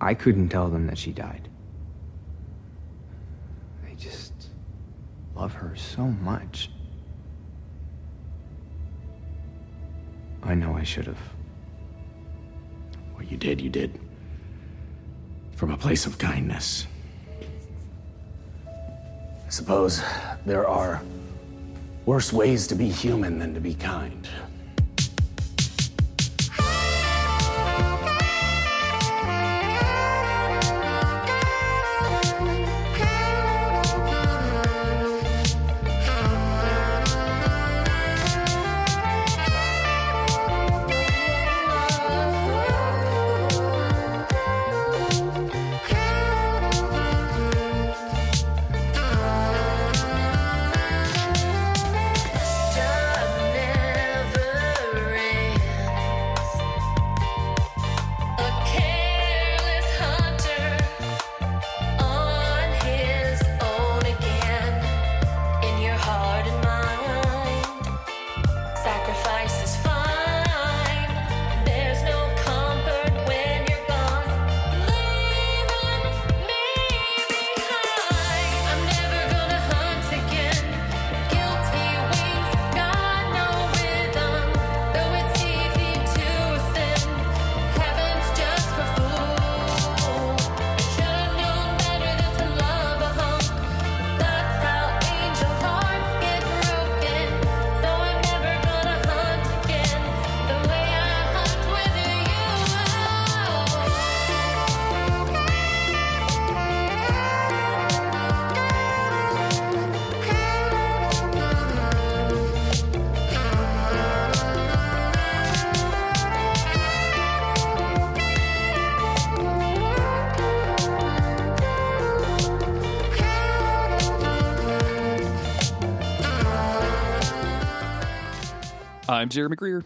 I couldn't tell them that she died. They just love her so much. I know I should have. What you did, you did. From a place of kindness. I suppose there are worse ways to be human than to be kind. I'm Jeremy Greer,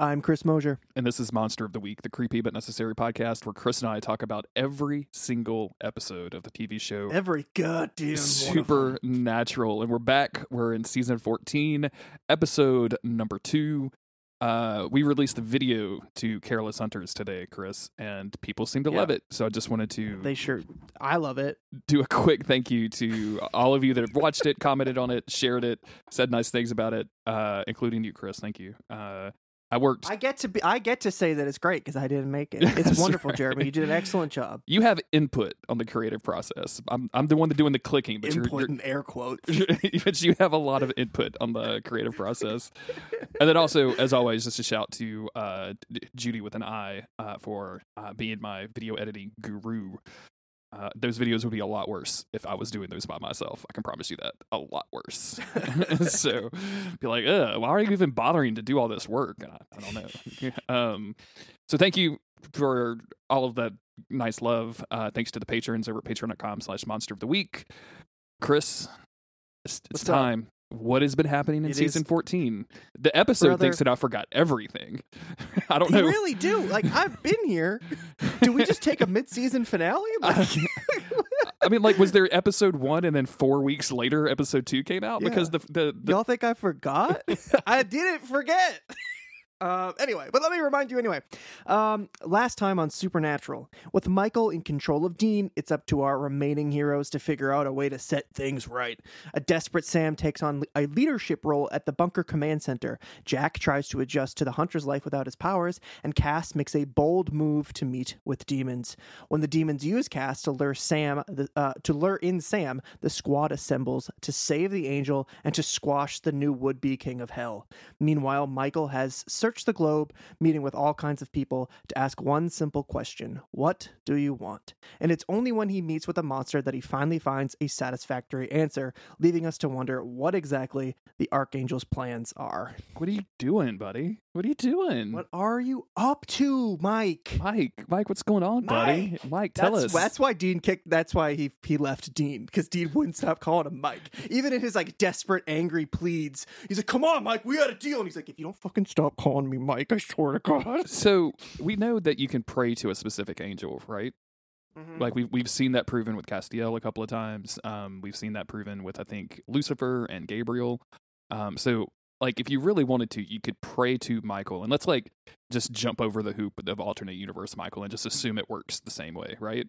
I'm Chris Mosier. and this is Monster of the Week, the creepy but necessary podcast where Chris and I talk about every single episode of the TV show Every goddamn Supernatural. And we're back. We're in season 14, episode number two. Uh, we released the video to Careless Hunters today, Chris, and people seem to love it. So I just wanted to They sure. I love it. do a quick thank you to all of you that have watched it, commented on it, shared it, said nice things about it, uh, including you, Chris. Thank you. Uh, I worked. I get to be. I get to say that it's great because I didn't make it. It's wonderful, right. Jeremy. You did an excellent job. you have input on the creative process. I'm I'm the one that doing the clicking, but you're, you're air quotes. but you have a lot of input on the creative process. And then also, as always, just a shout to uh, Judy with an I uh, for uh, being my video editing guru. Uh, those videos would be a lot worse if I was doing those by myself. I can promise you that. A lot worse. so be like, why are you even bothering to do all this work? I, I don't know. um, so thank you for all of that nice love. Uh, thanks to the patrons over at patreon.com slash monster of the week. Chris, it's, it's What's up? What has been happening in It season is- 14? The episode Brother- thinks that I forgot everything. I don't know. really do. Like I've been here. Do we just take a mid-season finale? Like, I mean, like, was there episode one and then four weeks later, episode two came out? Yeah. Because the, the, the y'all think I forgot? I didn't forget. Uh, anyway, but let me remind you anyway. Um, last time on Supernatural, with Michael in control of Dean, it's up to our remaining heroes to figure out a way to set things right. A desperate Sam takes on a leadership role at the Bunker Command Center. Jack tries to adjust to the hunter's life without his powers, and Cass makes a bold move to meet with demons. When the demons use Cass to lure Sam, the, uh, to lure in Sam, the squad assembles to save the angel and to squash the new would-be king of hell. Meanwhile, Michael has searched the globe, meeting with all kinds of people to ask one simple question What do you want? And it's only when he meets with a monster that he finally finds a satisfactory answer, leaving us to wonder what exactly the Archangel's plans are. what are you doing, buddy? What are you doing? What are you up to, Mike? Mike, Mike, what's going on, buddy? Mike, tell that's, us. That's why Dean kicked. That's why he he left Dean because Dean wouldn't stop calling him Mike. Even in his like desperate, angry pleads, he's like, "Come on, Mike, we got a deal." And he's like, "If you don't fucking stop calling me Mike, I swear to God." So we know that you can pray to a specific angel, right? Mm-hmm. Like we've we've seen that proven with Castiel a couple of times. Um, we've seen that proven with I think Lucifer and Gabriel. Um, so like if you really wanted to, you could pray to Michael, and let's like just jump over the hoop of alternate universe Michael and just assume it works the same way, right?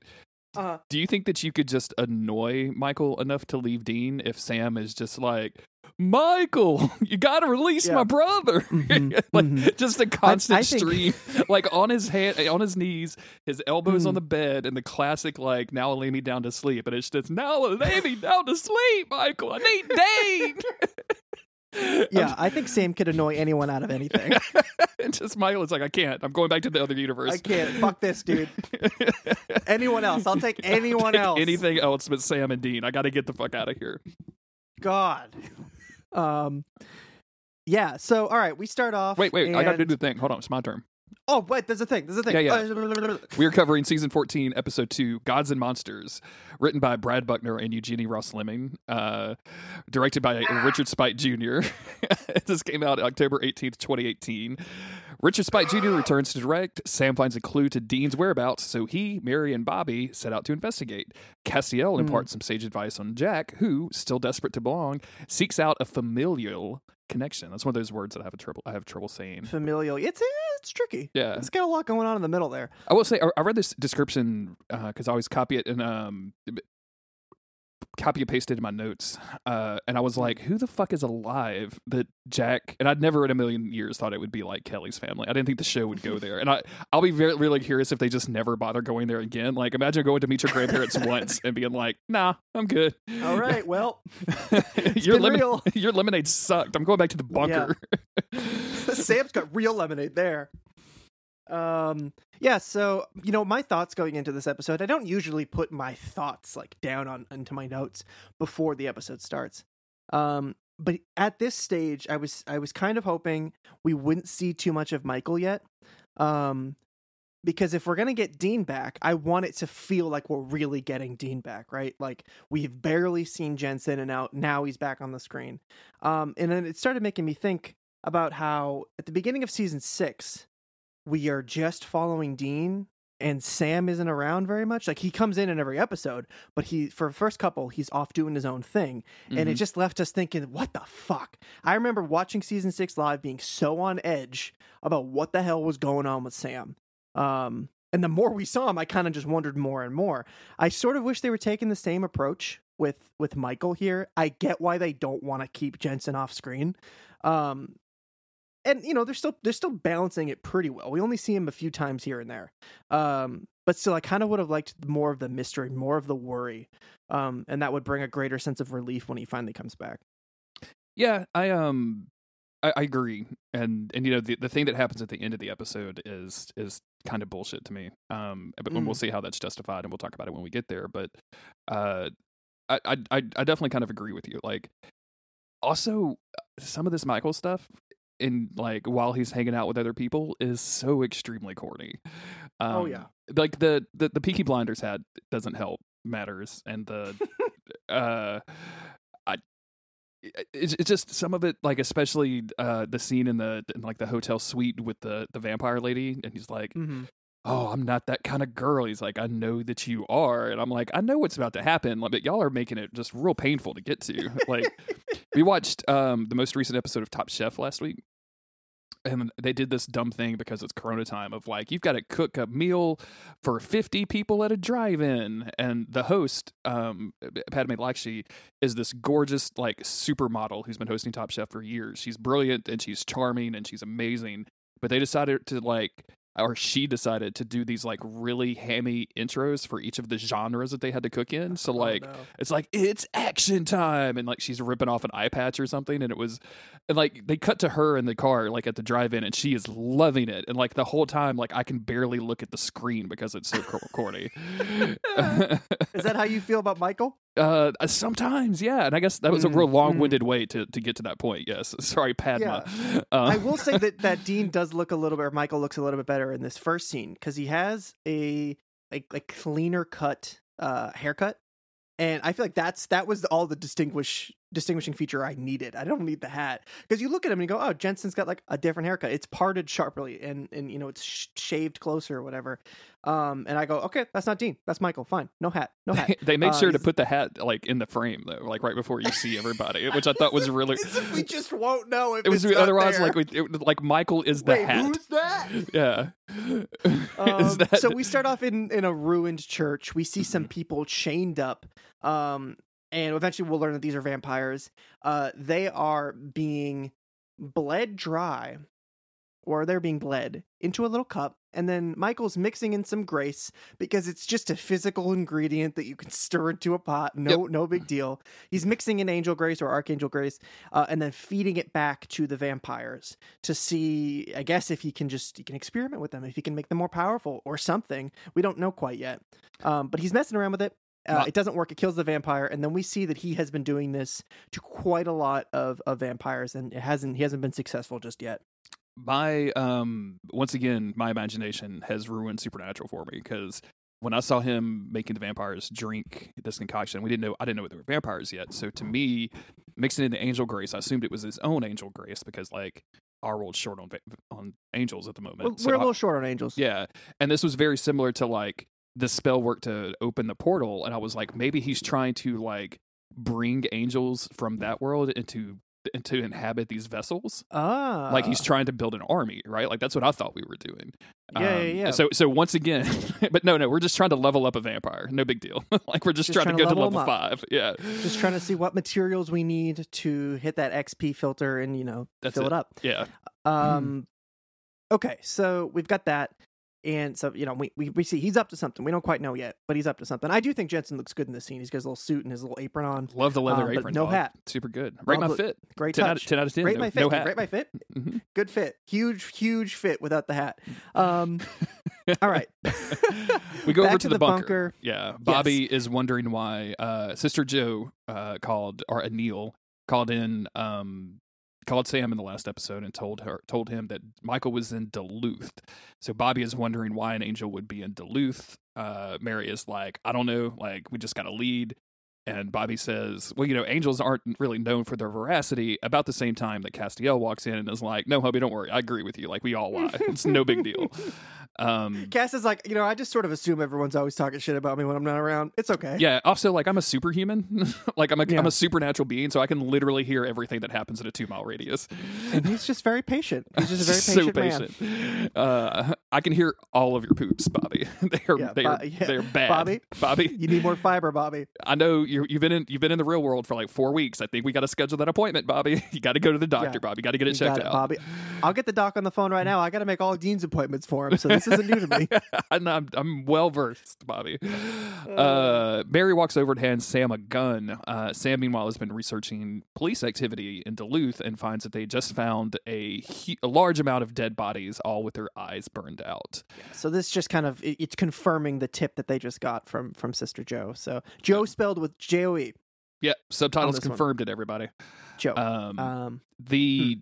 Uh, Do you think that you could just annoy Michael enough to leave Dean if Sam is just like, Michael, you got to release Yeah. my brother, Mhm, like mhm. just a constant I think- stream, like on his hand, on his knees, his elbows on Mhm. the bed, and the classic like, "Now lay me down to sleep," and it's just, "Now lay me down to sleep, Michael. I need Dane." Yeah, I think Sam could annoy anyone out of anything. and just Michael is like, "I can't. I'm going back to the other universe." I can't. Fuck this, dude. Anyone else? I'll take anyone Take else. Anything else but Sam and Dean. I got to get the fuck out of here. God. Um. Yeah. So, all right, we start off. Wait, wait. I got to do the thing. Hold on. It's my turn. Oh, wait. There's a thing. There's a thing. Yeah, Uh, We are covering season 14, episode 2, Gods and Monsters, written by Brad Buckner and Eugenie Ross Leming, uh, directed by Richard Speight Jr. this came out October 18th, 2018. Richard Speight Jr. returns to direct. Sam finds a clue to Dean's whereabouts, so he, Mary, and Bobby set out to investigate. Castiel imparts some sage advice on Jack, who, still desperate to belong, seeks out a familial connection. That's one of those words that I have a trouble I have trouble saying. familial. It's it's tricky. Yeah. It's got a lot going on in the middle there. I will say I, I read this description because I always copy it and um copy and paste it in my notes, uh, and I was like, "Who the fuck is alive?" That Jack and I'd never in a million years thought it would be like Kelly's family. I didn't think the show would go there, and I I'll be very really curious if they just never bother going there again. Like, imagine going to meet your grandparents once and being like, "Nah, I'm good." All right. Well, your lemon your lemonade sucked. I'm going back to the bunker. Sam's got real lemonade there. Um. Yeah. So you know, my thoughts going into this episode. I don't usually put my thoughts like down on into my notes before the episode starts. Um. But at this stage, I was I was kind of hoping we wouldn't see too much of Michael yet. Um. Because if we're gonna get Dean back, I want it to feel like we're really getting Dean back, right? Like we've barely seen Jensen, and now now he's back on the screen. Um, and then it started making me think about how at the beginning of season six, we are just following Dean and Sam isn't around very much. Like he comes in in every episode, but he for the first couple he's off doing his own thing, and it Mhm. just left us thinking, what the fuck? I remember watching season six live, being so on edge about what the hell was going on with Sam. Um, and the more we saw him, I kind of just wondered more and more. I sort of wish they were taking the same approach with with Michael here. I get why they don't want to keep Jensen off screen. Um, and you know they're still they're still balancing it pretty well. We only see him a few times here and there, um, but still, I kind of would have liked more of the mystery, more of the worry, um, and that would bring a greater sense of relief when he finally comes back. Yeah, I um I, I agree. And and you know the the thing that happens at the end of the episode is is kind of bullshit to me. Um but Mm. we'll see how that's justified and we'll talk about it when we get there, but uh I I I I definitely kind of agree with you. Like also some of this Michael stuff in like while he's hanging out with other people is so extremely corny. Um, Oh, yeah. like the the the Peaky Blinders hat doesn't help matters, and the uh, I it's, it's just some of it like especially uh the scene in the in like the hotel suite with the the vampire lady, and he's like, Mm-hmm. oh, I'm not that kind of girl. He's like, I know that you are. And I'm like, I know what's about to happen. Like, but y'all are making it just real painful to get to. like, we watched um, the most recent episode of Top Chef last week. And they did this dumb thing because it's Corona time of like, you've got to cook a meal for 50 people at a drive in. And the host, um, Padma Lakshmi, is this gorgeous, like, supermodel who's been hosting Top Chef for years. She's brilliant and she's charming and she's amazing. But they decided to, like, or she decided to do these like really hammy intros for each of the genres that they had to cook in. So oh, like no. it's like it's action time and like she's ripping off an eye patch or something and it was and like they cut to her in the car like at the drive-in and she is loving it and like the whole time like I can barely look at the screen because it's so corny. Is that how you feel about Michael? Uh sometimes yeah and I guess that was a real Mm, long-winded way to to get to that point. Yes. Sorry Padma. Uh, I will say that that Dean does look a little bit, or Michael looks a little bit better in this first scene because he has a like a cleaner cut uh haircut, and I feel like that's that was all the distinguish distinguishing feature I needed. I don't need the hat because you look at him and you go, "Oh, Jensen's got like a different haircut. It's parted sharply and and you know it's sh- shaved closer or whatever." Um, and I go, "Okay, that's not Dean. That's Michael. Fine, no hat, no hat." they made Uh, sure to put the hat like in the frame though, like right before you see everybody, which I thought was really. We just won't know if It was otherwise there. like we, it, like Michael is the Wait, hat. who's that? Yeah. Um, that So we start off in in a ruined church. We see some people chained up, um, and eventually we'll learn that these are vampires. Uh, they are being bled dry, or they're being bled into a little cup, and then Michael's mixing in some grace because it's just a physical ingredient that you can stir into a pot. No, no big deal. He's mixing in angel grace or archangel grace, uh, and then feeding it back to the vampires to see, I guess, if he can just he can experiment with them, if he can make them more powerful or something. We don't know quite yet, um, but he's messing around with it. Uh, Well- it doesn't work. It kills the vampire, and then we see that he has been doing this to quite a lot of, of vampires, and it hasn't he hasn't been successful just yet. my um once again my imagination has ruined supernatural for me because when i saw him making the vampires drink this concoction we didn't know i didn't know they were vampires yet so to me mixing in the angel grace i assumed it was his own angel grace because like our world's short on on angels at the moment We're, So we're a I- little short on angels. yeah and this was very similar to like the spell work to open the portal and i was like maybe he's trying to like bring angels from that world into into inhabit these vessels Ah, like he's trying to build an army, right? Like that's what I thought we were doing. Yeah, yeah, Um, yeah. So so once again, but no, no, we're just trying to level up a vampire. No big deal. like we're just, Just trying, trying to to go to level level five. Yeah. just trying to see what materials we need to hit that XP filter and you know That's fill it, it. up. Yeah. Um, okay, so we've got that, and so you know we, we we see he's up to something. We don't quite know yet, but he's up to something. I do think Jensen looks good in this scene. He's got his little suit and his little apron on. Love the leather Um, apron. no dog. hat. Super good. Rate my fit. Great 10 out, touch. of, 10 out of 10. Rate no, my fit. no hat. Rate my fit. Mhm. Good fit. Huge, huge fit without the hat. Um, all right. we go over to to, the bunker. bunker. Yeah, Bobby is wondering why uh, Sister Joe uh, called or Neil called in um, called Sam in the last episode and told her told him that Michael was in Duluth. So Bobby is wondering why an angel would be in Duluth. Uh, Mary is like, I don't know, like we just got a lead. And Bobby says, Well, you know, angels aren't really known for their veracity. About the same time that Castiel walks in and is like, No, hubby, don't worry. I agree with you. Like, we all lie. It's no big deal. Um, Cass is like, you know, I just sort of assume everyone's always talking shit about me when I'm not around. It's okay. Yeah. Also, like I'm a superhuman. like I'm a Yeah. am a supernatural being, so I can literally hear everything that happens in a two mile radius. And he's just very patient. He's just a very so patient, man. patient. Uh, I can hear all of your poops, Bobby. they're Yeah, they're Bo- yeah. they're bad. Bobby? Bobby. You need more fiber, Bobby. I know you you've been in you've been in the real world for like four weeks. I think we got to schedule that appointment, Bobby. You got to go to the doctor, Yeah. Bobby. Got to get it You checked it, out, Bobby. I'll get the doc on the phone right now. I got to make all Dean's appointments for him, so this isn't new to me. I'm, I'm, I'm well versed, Bobby. Uh, Mary walks over and hands Sam a gun. Uh, Sam, meanwhile, has been researching police activity in Duluth and finds that they just found a, a large amount of dead bodies, all with their eyes burned out. So this just kind of it- it's confirming the tip that they just got from from Sister Joe. So Joe spelled with J O E. Yep, subtitles this one. confirmed it, everybody. Joe. Um, Um, the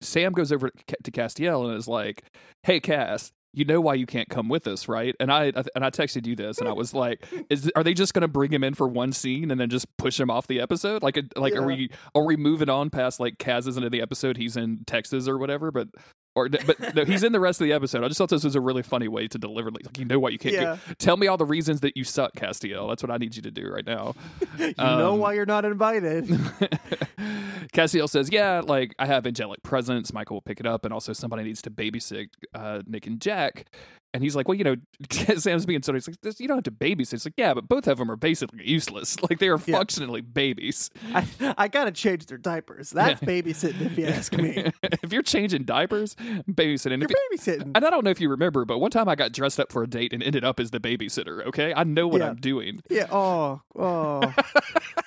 Sam goes over to to Castiel and is like, "Hey, Cass." You know why you can't come with us, right? And I and I texted you this, and I was like, "Is are they just going to bring him in for one scene and then just push him off the episode? Like, like Yeah. are we are we moving on past like Cass isn't in the episode? He's in Texas or whatever, but or but no, he's in the rest of the episode. I just thought this was a really funny way to deliver. Like, you know why you can't Yeah. Tell me all the reasons that you suck, Castiel. That's what I need you to do right now. you know um, why you're not invited. Castiel says, "Yeah, like I have angelic presence. Michael will pick it up, and also somebody needs to babysit uh, Nick and Jack." And he's like, "Well, you know, Sam's being so he's like, "This- you don't have to babysit." It's like, "Yeah, but both of them are basically useless. Like they are Yeah. functionally babies. I, I gotta change their diapers. That's babysitting, if you ask me. if you're changing diapers, babysitting. You're you- babysitting. and I don't know if you remember, but one time I got dressed up for a date and ended up as the babysitter. Okay, I know what Yeah. I'm doing. Yeah. Oh. Oh.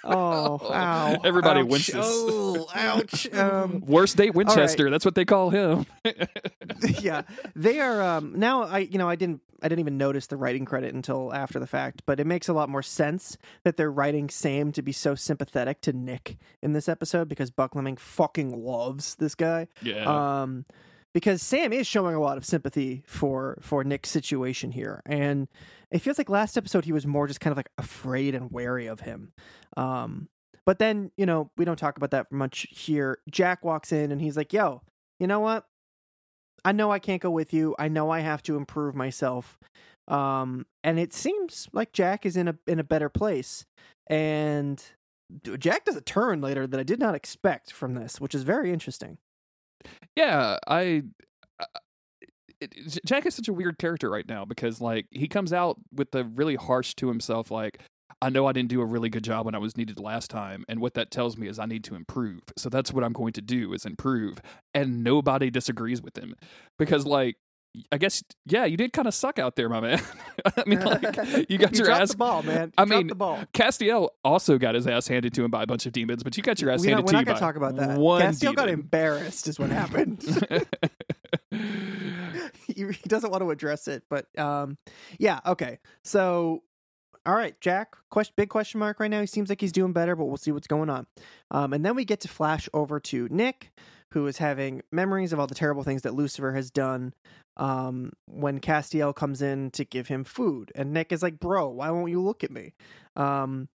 Oh. Ow. Everybody ouch, winces. Oh. Ouch. Um. Worst date Winchester. That's what they call him. yeah they are um now i you know i didn't i didn't even notice the writing credit until after the fact but it makes a lot more sense that they're writing sam to be so sympathetic to nick in this episode because Buckleming fucking loves this guy yeah. um because sam is showing a lot of sympathy for for nick's situation here and it feels like last episode he was more just kind of like afraid and wary of him um But then, you know, we don't talk about that much here. Jack walks in and he's like, "Yo, you know what? I know I can't go with you. I know I have to improve myself." Um, and it seems like Jack is in a in a better place. And Jack does a turn later that I did not expect from this, which is very interesting. Yeah, I. uh, Jack is such a weird character right now because, like, he comes out with the really harsh to himself, like, I know I didn't do a really good job when I was needed last time, and what that tells me is I need to improve. So that's what I'm going to do is improve, and nobody disagrees with him because, like, I guess, yeah, you did kind of suck out there, my man. I mean, like, you got your dropped ass. the ball, man. You I mean, the ball. Castiel also got his ass handed to him by a bunch of demons, but you got your ass We handed we're to not you by talk about that. one Castiel got embarrassed, is what happened. he, he doesn't want to address it, but um, yeah, okay. So, all right, Jack. Question, big question mark right now. He seems like he's doing better, but we'll see what's going on. Um, and then we get to flash over to Nick, who is having memories of all the terrible things that Lucifer has done. Um, when Castiel comes in to give him food, and Nick is like, "Bro, why won't you look at me?" Um,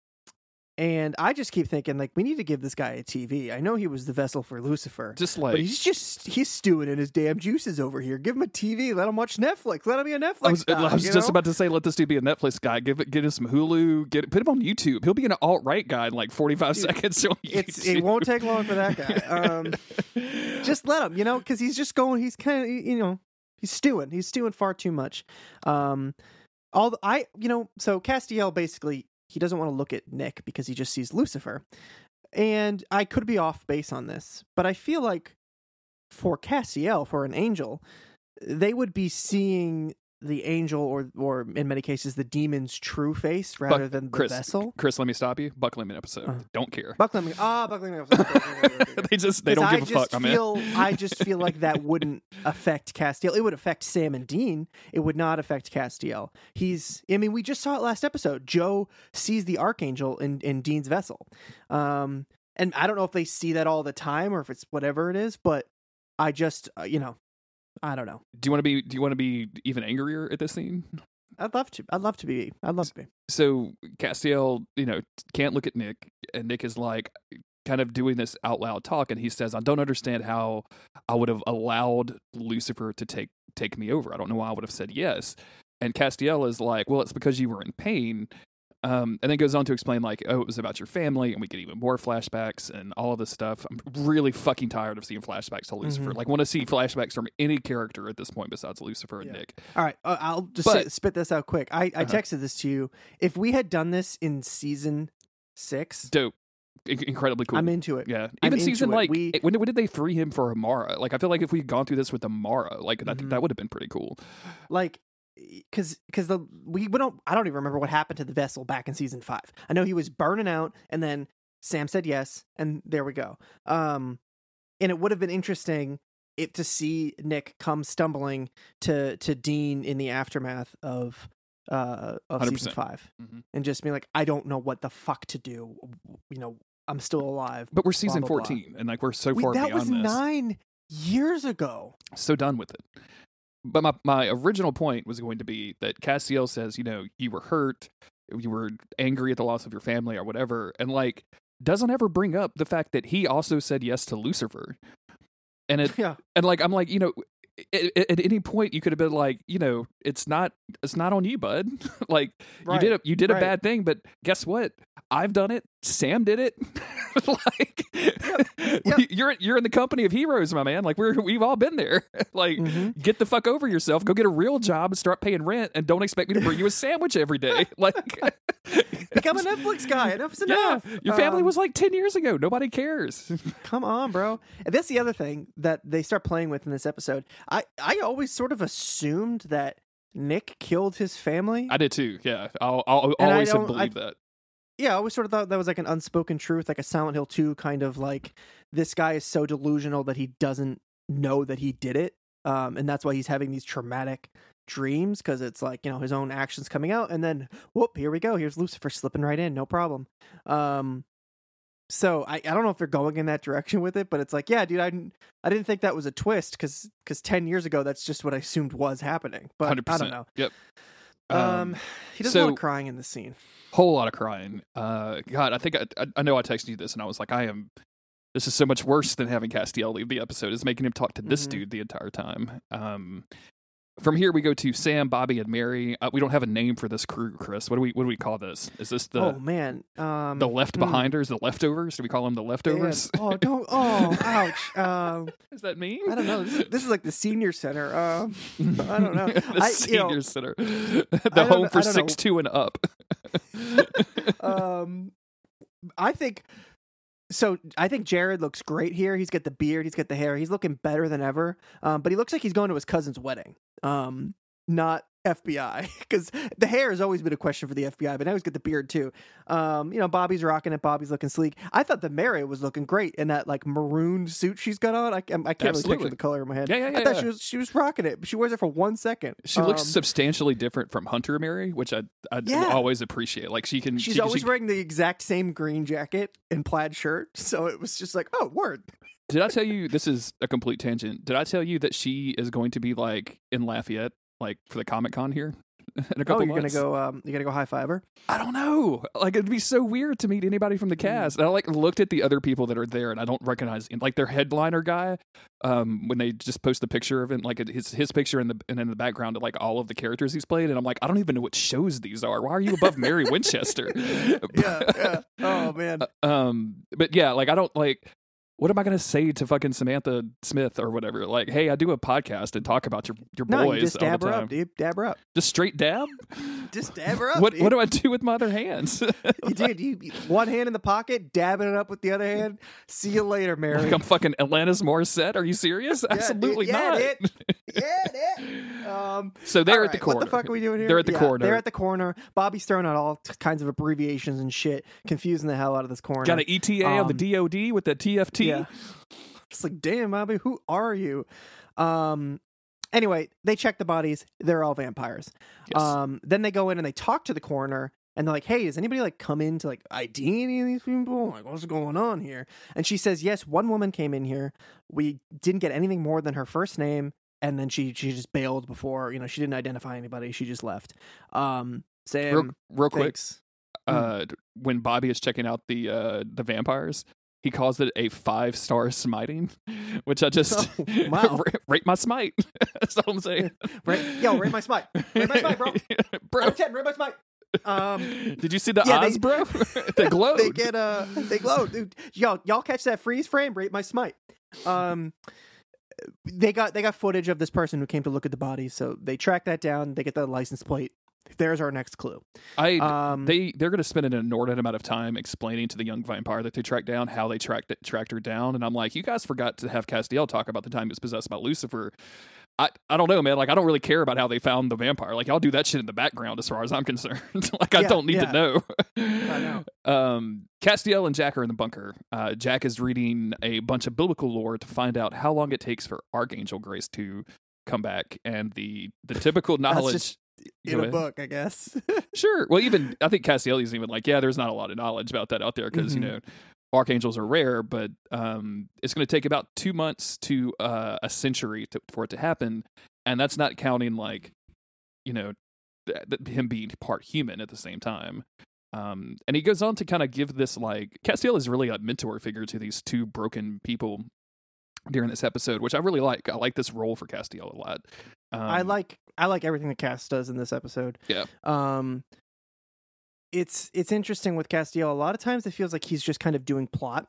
and I just keep thinking, like, we need to give this guy a TV. I know he was the vessel for Lucifer, Just like but he's just he's stewing in his damn juices over here. Give him a TV. Let him watch Netflix. Let him be a Netflix. I was, guy, I was just know? about to say, let this dude be a Netflix guy. Give it, get him some Hulu. Get put him on YouTube. He'll be an alt right guy in like forty five seconds. It won't take long for that guy. Um, just let him, you know, because he's just going. He's kind of you know he's stewing. He's stewing far too much. Um, all the, I you know so Castiel basically he doesn't want to look at Nick because he just sees Lucifer, and I could be off base on this, but I feel like for Castiel, for an angel, they would be seeing the angel or or in many cases the demon's true face rather than the Chris, vessel. Chris, let me stop you. Buck Lemon episode. Uh. Don't care. Buckling, ah, buckling. Okay, okay, okay, okay, okay. they just they don't give a just fuck, man. feel, I just feel like that wouldn't affect Castiel. It would affect Sam and Dean. It would not affect Castiel. He's, I mean, we just saw it last episode. Joe sees the Archangel in, in Dean's vessel. Um, and I don't know if they see that all the time or if it's whatever it is, but I just, uh, you know, I don't know. Do you want to be? Do you want to be even angrier at this scene? I'd love to. I'd love to be. I'd love to be. so Castiel, you know, can't look at Nick, and Nick is like kind of doing this out loud talk, and he says, "I don't understand how I would have allowed Lucifer to take take me over. I don't know why I would have said yes." And Castiel is like, "Well, it's because you were in pain." Um, and then goes on to explain like, "Oh, it was about your family," and we get even more flashbacks and all of this stuff. I'm really fucking tired of seeing flashbacks to Lucifer. Mhm. Like, want to see flashbacks from any character at this point besides Lucifer and Yeah. Nick. All right, uh, I'll just But- spit this out quick. I, I Uh-huh. texted this to you. If we had done this in season six, Dope, In- incredibly cool. I'm into it. Yeah, I'm even season like We- when, when did they free him for Amara? Like I feel like if we had gone through this with Amara, like I think that would have been pretty cool. like because because the we, we don't I don't even remember what happened to the vessel back in season five. I know he was burning out, and then Sam said yes, and there we go. Um, and it would have been interesting it to see Nick come stumbling to to Dean in the aftermath of uh of season 100%. 5 Mhm. and just be like, I don't know what the fuck to do. You know, I'm still alive. But we're season blah, blah. fourteen, and like we're so We- far that beyond was this. nine years ago. So done with it. But my my original point was going to be that Castiel says, you know, you were hurt, you were angry at the loss of your family or whatever, and like doesn't ever bring up the fact that he also said yes to Lucifer. And it Yeah. and like I'm like, you know, at, any point you could have been like, you know, it's not it's not on you, bud. like you did a you did a bad thing, but guess what? I've done it. Sam did it. like yep. you're you're in the company of heroes, my man. Like we're we've all been there. like Mhm. get the fuck over yourself. Go get a real job and start paying rent, and don't expect me to bring you a sandwich every day. Like Become a Netflix guy. Enough's Yeah, enough. your family Um, was like ten years ago. Nobody cares. Come on, bro. And that's the other thing that they start playing with in this episode. I I always sort of assumed that Nick killed his family. I did too. Yeah, I'll, I'll always have don't- I- believed that. yeah, I always sort of thought that was like an unspoken truth, like a Silent Hill 2 kind of like this guy is so delusional that he doesn't know that he did it. Um, and that's why he's having these traumatic dreams because it's like, you know, his own actions coming out and then whoop, here we go. Here's Lucifer slipping right in, no problem. Um so I, I don't know if they're going in that direction with it, but it's like, yeah, dude, I didn't I didn't think that was a twist because because ten years ago that's just what I assumed was happening. But Hundred I don't know. Yep. Um, he does a so- lot of crying in the scene. whole lot of crying. Uh, God, I think I, I, I know I texted you this, and I was like, I am. This is so much worse than having Castiel leave the episode. Is making him talk to this Mhm. dude the entire time. Um, from here we go to Sam, Bobby, and Mary. Uh, we don't have a name for this crew, Chris. What do we what do we call this? Is this the oh man, um, the left hmm. behinders, the leftovers? Do we call them the Man, leftovers? Oh, don't. Oh, ouch. Um, is that mean? I don't know. This is, this is like the senior center. Um, I don't know. the I- you senior know, center, the home for don't know. six two and up. um, I think so. I think Jared looks great here. He's got the beard. He's got the hair. He's looking better than ever. Um, but he looks like he's going to his cousin's wedding. Um, not FBI because the hair has always been a question for the FBI, but now he's got the beard too. Um, you know, Bobby's rocking it. Bobby's looking sleek. I thought the Mary was looking great in that like maroon suit she's got on. I, I can't really picture the color in my head. Yeah, yeah, yeah. I thought yeah. she was she was rocking it. But she wears it for one second. She looks Um, substantially different from Hunter Mary, which I I Yeah. always appreciate. Like she can. She's she, always she- wearing the exact same green jacket and plaid shirt, so it was just like, oh, word. Did I tell you this is a complete tangent? Did I tell you that she is going to be like in Lafayette, like for the Comic Con here in a couple Oh, you're months? gonna go. Um, you're gonna go high five her. I don't know. Like it'd be so weird to meet anybody from the Mm. cast. And I like looked at the other people that are there, and I don't recognize like their headliner guy. Um, when they just post the picture of him, like his his picture in the and in the background of like all of the characters he's played, and I'm like, I don't even know what shows these are. Why are you above Mary Winchester? Yeah, yeah. Oh man. um but yeah like i don't like what am i gonna say to fucking samantha smith or whatever like hey i do a podcast and talk about your your No, boys you just dab her up, dude. Dab her up. just straight dab Just dab her up. what dude. what do i do with my other hands you did? You one hand in the pocket, dabbing it up with the other hand. See you later, Mary. like i'm fucking alanis morissette are you serious Yeah, dude. absolutely Yeah, not dude. yeah, dude. Um, so they're all at the corner What the fuck are we doing here? They're at the Yeah, corner. They're at the corner. Bobby's throwing out all kinds of abbreviations and shit, confusing the hell out of this corner. got an eta on Um, the dod with the tft Yeah. Just like, damn, Bobby, who are you? Um. Anyway, they check the bodies. They're all vampires. Yes. Um. Then they go in and they talk to the coroner, and they're like, "Hey, does anybody like come in to like ID any of these people? Like, what's going on here?" And she says, "Yes, one woman came in here. We didn't get anything more than her first name, and then she she just bailed before. You know, she didn't identify anybody. She just left." Um. Sam, real, real quick thanks. uh when bobby is checking out the uh the vampires he calls it a five star smiting, which I just Oh, wow. rate my smite. That's all I'm saying. Right, yo, rate my smite. Rate my smite, bro. bro. Out of ten, rate my smite. Um. Did you see the Yeah, they- eyes, bro? they glowed. they get uh they glow dude y'all y'all catch that freeze frame rate my smite um they got they got footage of this person who came to look at the body so they track that down they get the license plate there's our next clue I um they they're going to spend an inordinate amount of time explaining to the young vampire that they tracked down how they tracked it, tracked her down, and I'm like, you guys forgot to have Castiel talk about the time he was possessed by Lucifer. I I don't know, man. Like I don't really care about how they found the vampire. Like y'all do that shit in the background, as far as I'm concerned. like I don't need yeah. to know. I know. Um, Castiel and Jack are in the bunker. Uh, Jack is reading a bunch of biblical lore to find out how long it takes for Archangel Grace to come back, and the the typical knowledge. just in a ahead. book i guess Sure. Well, even I think Castiel's even like, yeah, there's not a lot of knowledge about that out there because Mhm. you know archangels are rare, but um, it's going to take about two months to uh, a century to, for it to happen, and that's not counting like you know th- th- him being part human at the same time. Um, and he goes on to kind of give this like Castiel is really a mentor figure to these two broken people during this episode, which I really like. I like this role for Castiel a lot. Um, i like i like everything the cast does in this episode. Yeah. um it's it's interesting with castiel. A lot of times it feels like he's just kind of doing plot.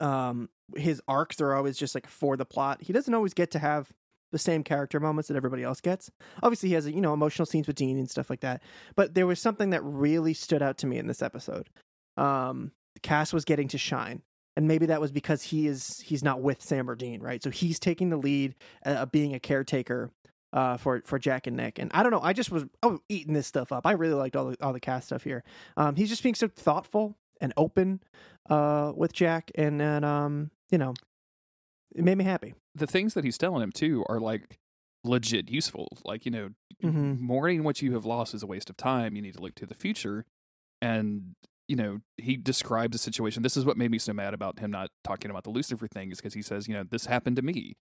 Um his arcs are always just like for the plot. He doesn't always get to have the same character moments that everybody else gets. Obviously he has you know emotional scenes with dean and stuff like that but there was something that really stood out to me in this episode. Um cass was getting to shine and maybe that was because he is he's not with sam or dean right? So he's taking the lead uh, of being a caretaker uh, for for Jack and Nick. And I don't know, I just was I was eating this stuff up. I really liked all the all the cast stuff here. Um, he's just being so thoughtful and open uh, with Jack, and and um, you know, it made me happy. the things that he's telling him too are like legit useful. Like, you know, Mhm. mourning what you have lost is a waste of time. You need to look to the future. And, you know, he describes a situation. This is what made me so mad about him not talking about the Lucifer thing, is because he says, you know, this happened to me.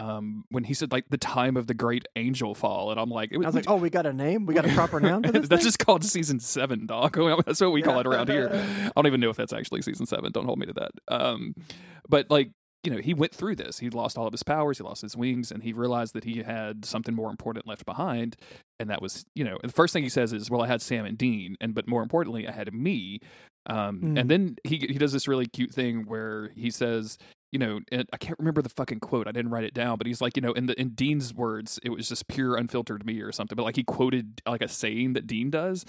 Um, when he said like the time of the great angel fall, and I'm like, it I was like, oh, we got a name, we got a proper noun for this. that's thing? just called season seven, dog. That's what we call it around here. I don't even know if that's actually season seven. Don't hold me to that. Um, but like, you know, he went through this. He lost all of his powers. He lost his wings, and he realized that he had something more important left behind, and that was, you know, the first thing he says is, "Well, I had Sam and Dean, and but more importantly, I had me." Um, Mm. And then he he does this really cute thing where he says. You know, and I can't remember the fucking quote. I didn't write it down, but he's like, you know, in the in Dean's words, it was just pure unfiltered me or something. But like he quoted like a saying that Dean does,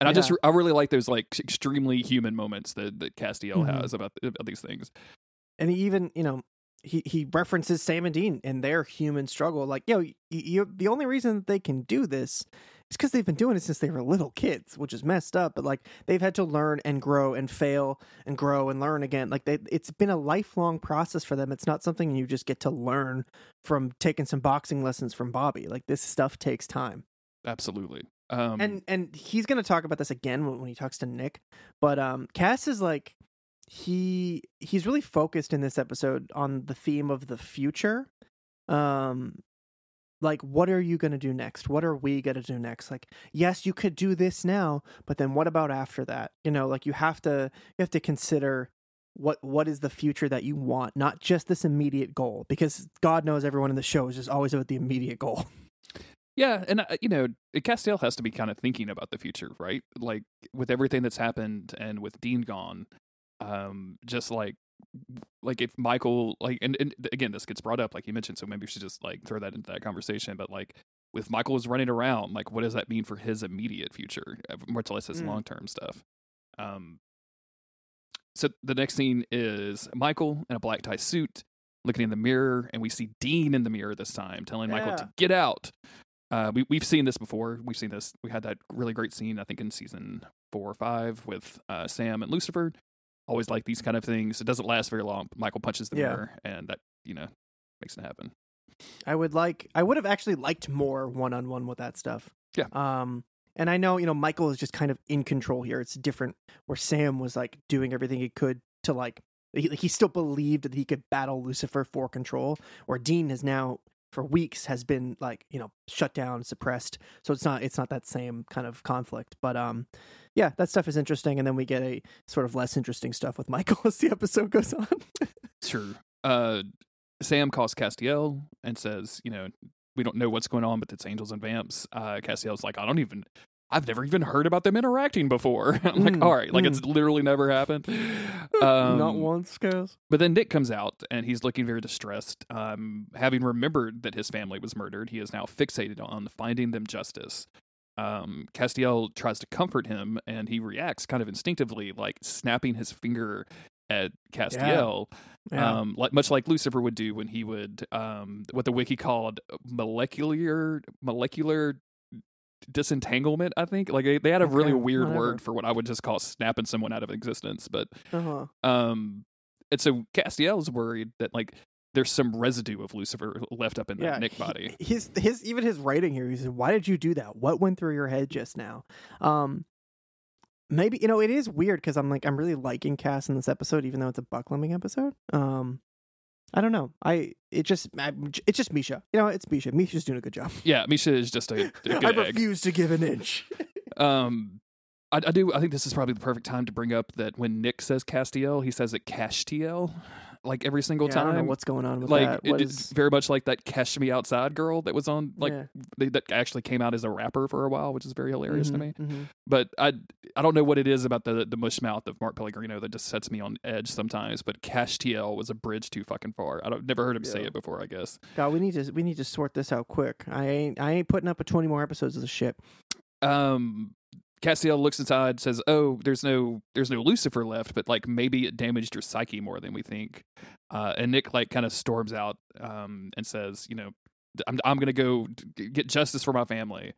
and I just I really like those like extremely human moments that that Castiel Mhm. has about about these things. and he even you know he he references Sam and Dean and their human struggle. Like, yo, you, you the only reason that they can do this is because they've been doing it since they were little kids, which is messed up. But like, they've had to learn and grow and fail and grow and learn again. Like, they, it's been a lifelong process for them. It's not something you just get to learn from taking some boxing lessons from Bobby. Like, this stuff takes time. Absolutely. Um, and and he's going to talk about this again when, when he talks to Nick. But um, Cass is like he he's really focused in this episode on the theme of the future. Um, like what are you going to do next? What are we going to do next? Like yes, you could do this now, but then what about after that? You know, like you have to you have to consider what what is the future that you want, not just this immediate goal. Because God knows everyone in the show is just always about the immediate goal. yeah, and uh, you know, Castiel has to be kind of thinking about the future, right? Like with everything that's happened and with Dean gone, um, just like like if Michael like and, and again this gets brought up like you mentioned, so maybe we should just like throw that into that conversation. But like if Michael was running around, like what does that mean for his immediate future, uh, much less his Mm. long term stuff? Um, so the next scene is Michael in a black tie suit looking in the mirror, and we see Dean in the mirror this time, telling Michael to get out. Uh, we we've seen this before. We've seen this. We had that really great scene, I think, in season four or five with uh, Sam and Lucifer. Always like these kind of things. It doesn't last very long. Michael punches the Yeah. mirror, and that you know makes it happen. I would like I would have actually liked more one on one with that stuff. Yeah. Um and I know, you know, Michael is just kind of in control here. It's different where Sam was like doing everything he could to like he, he still believed that he could battle Lucifer for control, where Dean has now for weeks has been like, you know, shut down, suppressed. So it's not it's not that same kind of conflict. But um yeah, that stuff is interesting and then we get a sort of less interesting stuff with Michael as the episode goes on. Sure. Uh, Sam calls Castiel and says, you know, we don't know what's going on, but it's angels and vamps. Uh, Castiel's like, I don't even, I've never even heard about them interacting before. I'm like, Mm, all right, like it's literally never happened. Um, not once, guys. But then Nick comes out and he's looking very distressed. Um, having remembered that his family was murdered, he is now fixated on finding them justice. Um, Castiel tries to comfort him and he reacts kind of instinctively, like snapping his finger at Castiel, Yeah. um, like much like Lucifer would do when he would um, what the wiki called molecular molecular disentanglement. I think like they, they had a really weird whatever. word for what I would just call snapping someone out of existence, but uh-huh. um, and so Castiel's worried that like there's some residue of Lucifer left up in that Nick body. His his even his writing here. He said, "Why did you do that? What went through your head just now?" Um, maybe you know it is weird because I'm like I'm really liking Cass in this episode, even though it's a Buckleming episode. Um, I don't know. I it just I, it's just Misha. You know, it's Misha. Misha's doing a good job. Yeah, Misha is just a, a good I egg. refuse to give an inch. Um, I, I do. I think this is probably the perfect time to bring up that when Nick says Castiel, he says it Cashtiel, like every single Yeah, I time. don't know what's going on with like that. it- is- very much like that "Cash Me Outside" girl that was on like yeah. they, that actually came out as a rapper for a while, which is very hilarious to Mhm, me. mhm. But I I don't know what it is about the the mush mouth of Mark Pellegrino that just sets me on edge sometimes. But "Cash TL" was a bridge too fucking far. I don't never heard him say it before. I guess. God, we need to we need to sort this out quick. I ain't I ain't putting up with twenty more episodes of this shit. um Castiel looks inside, says, "Oh, there's no, there's no Lucifer left, but like maybe it damaged your psyche more than we think." Uh, and Nick like kind of storms out um, and says, "You know, I'm I'm gonna go get justice for my family."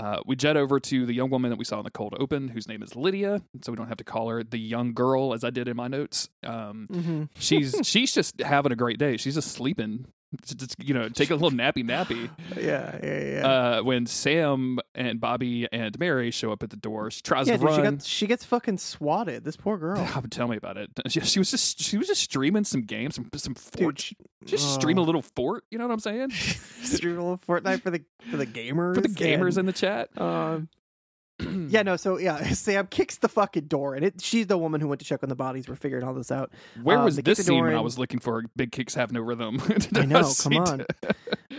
Uh, we jet over to the young woman that we saw in the cold open, whose name is Lydia, so we don't have to call her the young girl as I did in my notes. Um, Mm-hmm. she's she's just having a great day. She's just sleeping Just you know, take a little nappy nappy. Yeah, yeah, yeah. Uh, when Sam and Bobby and Mary show up at the door, she tries yeah, to dude, she run. got she gets fucking swatted. This poor girl. Oh, tell me about it. She, she was just she was just streaming some games, some some Dude, fort. she- just oh. stream a little fort. You know what I'm saying? stream a little Fortnite for the for the gamers. For the gamers and, in the chat. um, yeah, no. So yeah, Sam kicks the fucking door, and it, she's the woman who went to check on the bodies. We're figuring all this out. Where um, was this scene when I was looking for big kicks have no rhythm? I know, come on.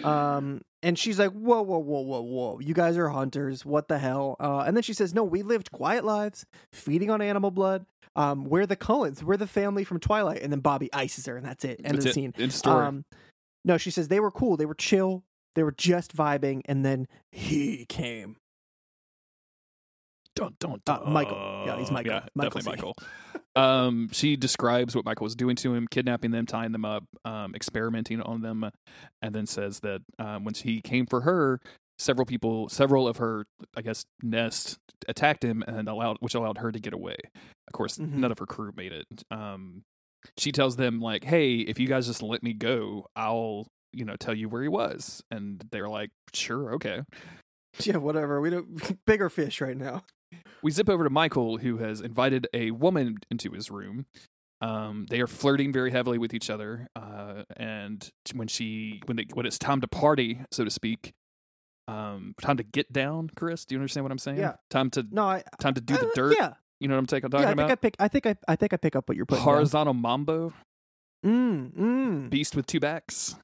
Um, and she's like, "Whoa, whoa, whoa, whoa, whoa! You guys are hunters. What the hell?" Uh, and then she says, "No, we lived quiet lives, feeding on animal blood. Um, we're the Cullens. We're the family from Twilight." And then Bobby ices her, and that's it. End That's of it. scene. End story. Um, no, she says they were cool. They were chill. They were just vibing, and then he came. Dun, dun, Uh. Michael. Yeah, he's Michael. Yeah, Michael definitely Michael. um, she describes what Michael was doing to him, kidnapping them, tying them up, um, experimenting on them, and then says that um, when he came for her, several people, several of her, I guess, nest attacked him and allowed, which allowed her to get away. Of course, Mhm. none of her crew made it. Um, she tells them like, "Hey, if you guys just let me go, I'll." You know, tell you where he was, and they're like, "Sure, okay." Yeah, whatever. We don't bigger fish right now. we zip over to Michael, who has invited a woman into his room. Um, they are flirting very heavily with each other, uh, and when she when they, when it's time to party, so to speak, um, time to get down. Chris, do you understand what I'm saying? Yeah. Time to No, I time to do the uh, dirt. Yeah, You know what I'm ta- talking yeah. I think? I pick. I think I. I think I pick up what you're putting. down. Horizontal mambo, Mm, mm. beast with two backs.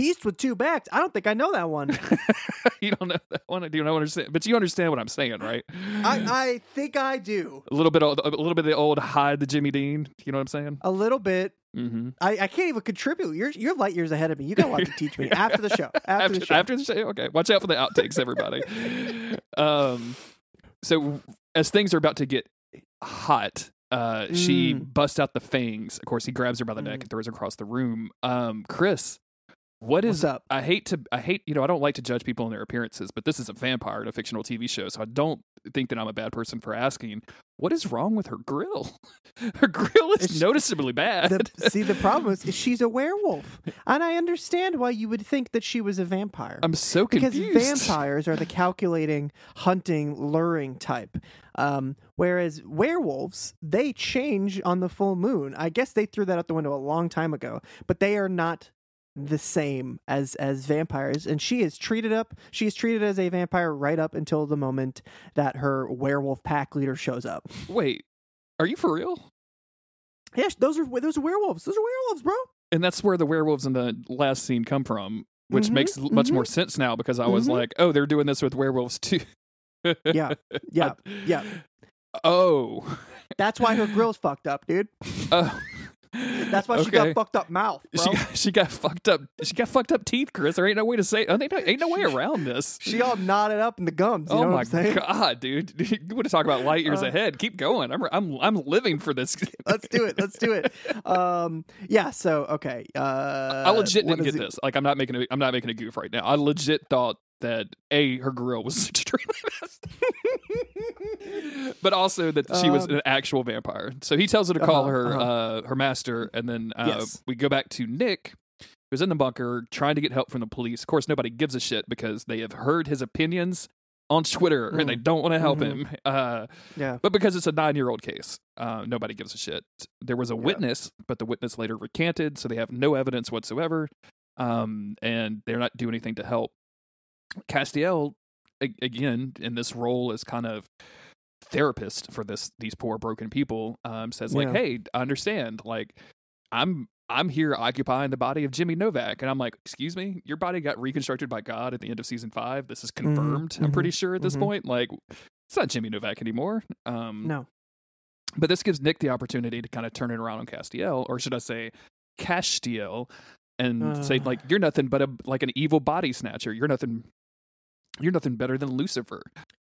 Beast with two backs. I don't think I know that one. you don't know that one. Do you know what But you understand what I'm saying, right? I, I think I do a little bit, of, a little bit of the old hide the Jimmy Dean. You know what I'm saying? a little bit. Mm-hmm. I, I can't even contribute. You're you're light years ahead of me. You got a lot to teach me after the show. After, the show. after the show. Okay, watch out for the outtakes, everybody. um, so as things are about to get hot, uh, she Mm. busts out the fangs. Of course, he grabs her by the neck Mm. and throws her across the room. Um, Chris, what is What's up? I hate to I hate you know I don't like to judge people on their appearances, but this is a vampire in a fictional TV show, so I don't think that I'm a bad person for asking. What is wrong with her grill? her grill is It's- noticeably bad. The, see, the problem is, is she's a werewolf, and I understand why you would think that she was a vampire. I'm so confused because vampires are the calculating, hunting, luring type. Um, whereas werewolves, they change on the full moon. I guess they threw that out the window a long time ago, but they are not the same as as vampires and she is treated up she is treated as a vampire right up until the moment that her werewolf pack leader shows up Wait, are you for real? yeah those are those are werewolves those are werewolves bro and that's where the werewolves in the last scene come from, which Mhm, makes much mhm. more sense now because I was Mhm. like, oh, they're doing this with werewolves too. yeah yeah yeah Oh. that's why her grill's fucked up dude Oh. That's why she got fucked up mouth bro. She got, she got fucked up. She got fucked up teeth, Chris. There ain't no way to say. Ain't no, ain't no way around this. She all knotted up in the gums. You oh know my what I'm god, dude! You want to talk about light years Uh, ahead? Keep going. I'm I'm I'm living for this. Let's do it. Let's do it. Um, yeah. So okay. Uh, I legit didn't get it? this. Like I'm not making a I'm not making a goof right now. I legit thought that a her grill was extremely messed. but also that she was Um, an actual vampire. So he tells her to call Uh-huh, her uh-huh. uh, her master, and then uh, Yes. we go back to Nick, who's in the bunker trying to get help from the police. Of course, nobody gives a shit because they have heard his opinions on Twitter and they Mm. don't want to help Mhm. him. Uh, Yeah. but because it's a nine year old case, uh, nobody gives a shit. There was a Yeah. witness, but the witness later recanted, so they have no evidence whatsoever. Um, and they're not doing anything to help. Castiel, again, in this role as kind of therapist for this these poor broken people, um, says like, Yeah. "Hey, I understand. Like, I'm I'm here occupying the body of Jimmy Novak," and I'm like, "Excuse me, your body got reconstructed by God at the end of season five. This is confirmed. I'm mhm, pretty sure at this mhm. point. Like, it's not Jimmy Novak anymore. Um, No. but this gives Nick the opportunity to kind of turn it around on Castiel, or should I say, Castiel, and say Uh. like, "You're nothing but a like an evil body snatcher. You're nothing." You're nothing better than Lucifer.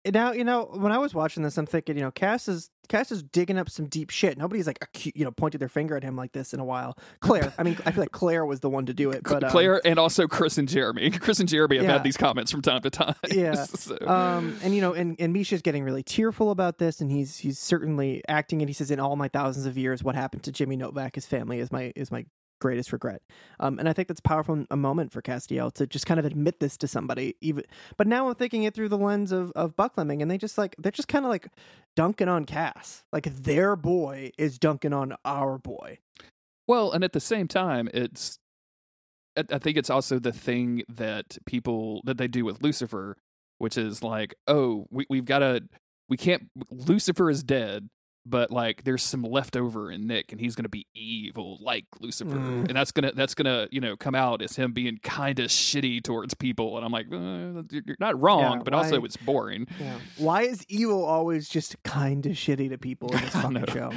Now you know when I was watching this, I'm thinking, you know, Cass is Cass is digging up some deep shit. Nobody's like, you know, pointed their finger at him like this in a while. Claire, I mean, I feel like Claire was the one to do it, but um, Claire and also Chris and Jeremy. Chris and Jeremy have Yeah. had these comments from time to time. Yeah. So- um, and you know, and, and Misha's getting really tearful about this, and he's he's certainly acting it. He says, "In all my thousands of years, what happened to Jimmy Novak, his family, is my is my greatest regret. Um, and I think that's powerful a moment for Castiel to just kind of admit this to somebody. Even, but now I'm thinking it through the lens of of Buckleming, and they just like they're just kind of like dunking on Cass, like their boy is dunking on our boy. Well, and at the same time, it's I I think it's also the thing that people that they do with Lucifer, which is like, oh, we we've got to we can't Lucifer is dead, but like there's some leftover in Nick, and he's gonna be evil like Lucifer, Mm. and that's gonna that's gonna you know come out as him being kind of shitty towards people, and I'm like, uh, you're not wrong, Yeah, but also it's boring. Yeah. Why is evil always just kind of shitty to people in this fucking show?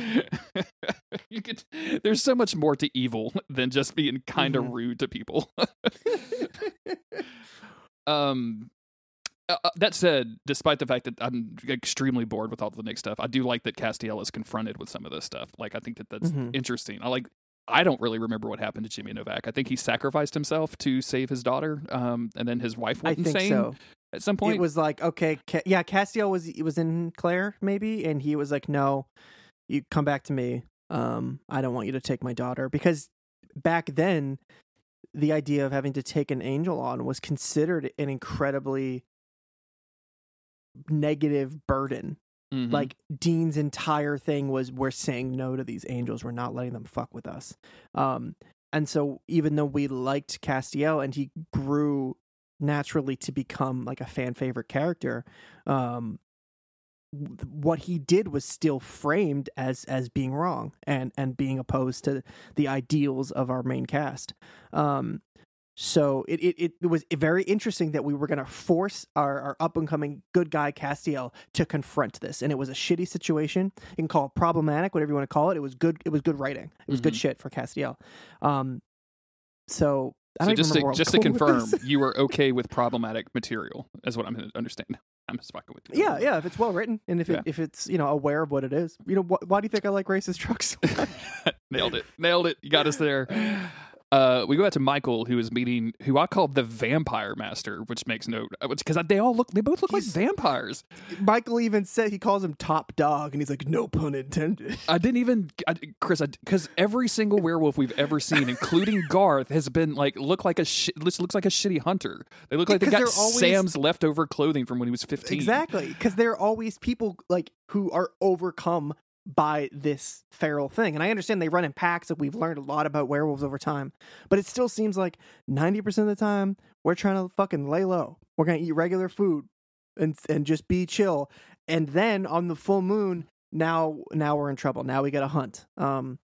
you could there's so much more to evil than just being kind of Mhm. rude to people um uh, uh, that said, despite the fact that I'm extremely bored with all the Nick stuff, I do like that Castiel is confronted with some of this stuff. Like, I think that that's Mhm. interesting. I like. I don't really remember what happened to Jimmy Novak. I think he sacrificed himself to save his daughter, um, and then his wife I went think insane so. at some point. It was like okay, Ca- yeah, Castiel was was in Claire maybe, and he was like, "No, you come back to me. Um, I don't want you to take my daughter because back then, the idea of having to take an angel on was considered an incredibly negative burden. Mhm. Like Dean's entire thing was we're saying no to these angels. We're not letting them fuck with us. Um, and so even though we liked Castiel and he grew naturally to become like a fan favorite character, um, what he did was still framed as as being wrong and and being opposed to the ideals of our main cast. Um, so it, it, it was very interesting that we were going to force our, our up and coming good guy Castiel to confront this, and it was a shitty situation. You can call it problematic, whatever you want to call it. It was good. It was good writing. It was good Mhm. shit for Castiel. Um, so I so just to remember where I was just to confirm, you were okay with problematic material, is what I'm going to understand. I'm just fucking with you. Yeah, yeah. If it's well written and if it, Yeah. if it's you know aware of what it is, you know, wh- why do you think I like racist trucks? Nailed it. Nailed it. You got us there. Uh, we go back to Michael, who is meeting who I call the Vampire Master, which makes no, because they all look, they both look He's- like vampires. Michael even said he calls him top dog, and he's like, no pun intended. I didn't even, I, Chris, because every single werewolf we've ever seen, including Garth, has been like look like a this looks like a shitty hunter. They look like they got always- Sam's leftover clothing from when he was fifteen. Exactly, because there are always people like who are overcome by this feral thing, and I understand they run in packs. And we've learned a lot about werewolves over time, but it still seems like ninety percent of the time we're trying to fucking lay low. We're gonna eat regular food and and just be chill, and then on the full moon, now now we're in trouble. Now we got to hunt. Um,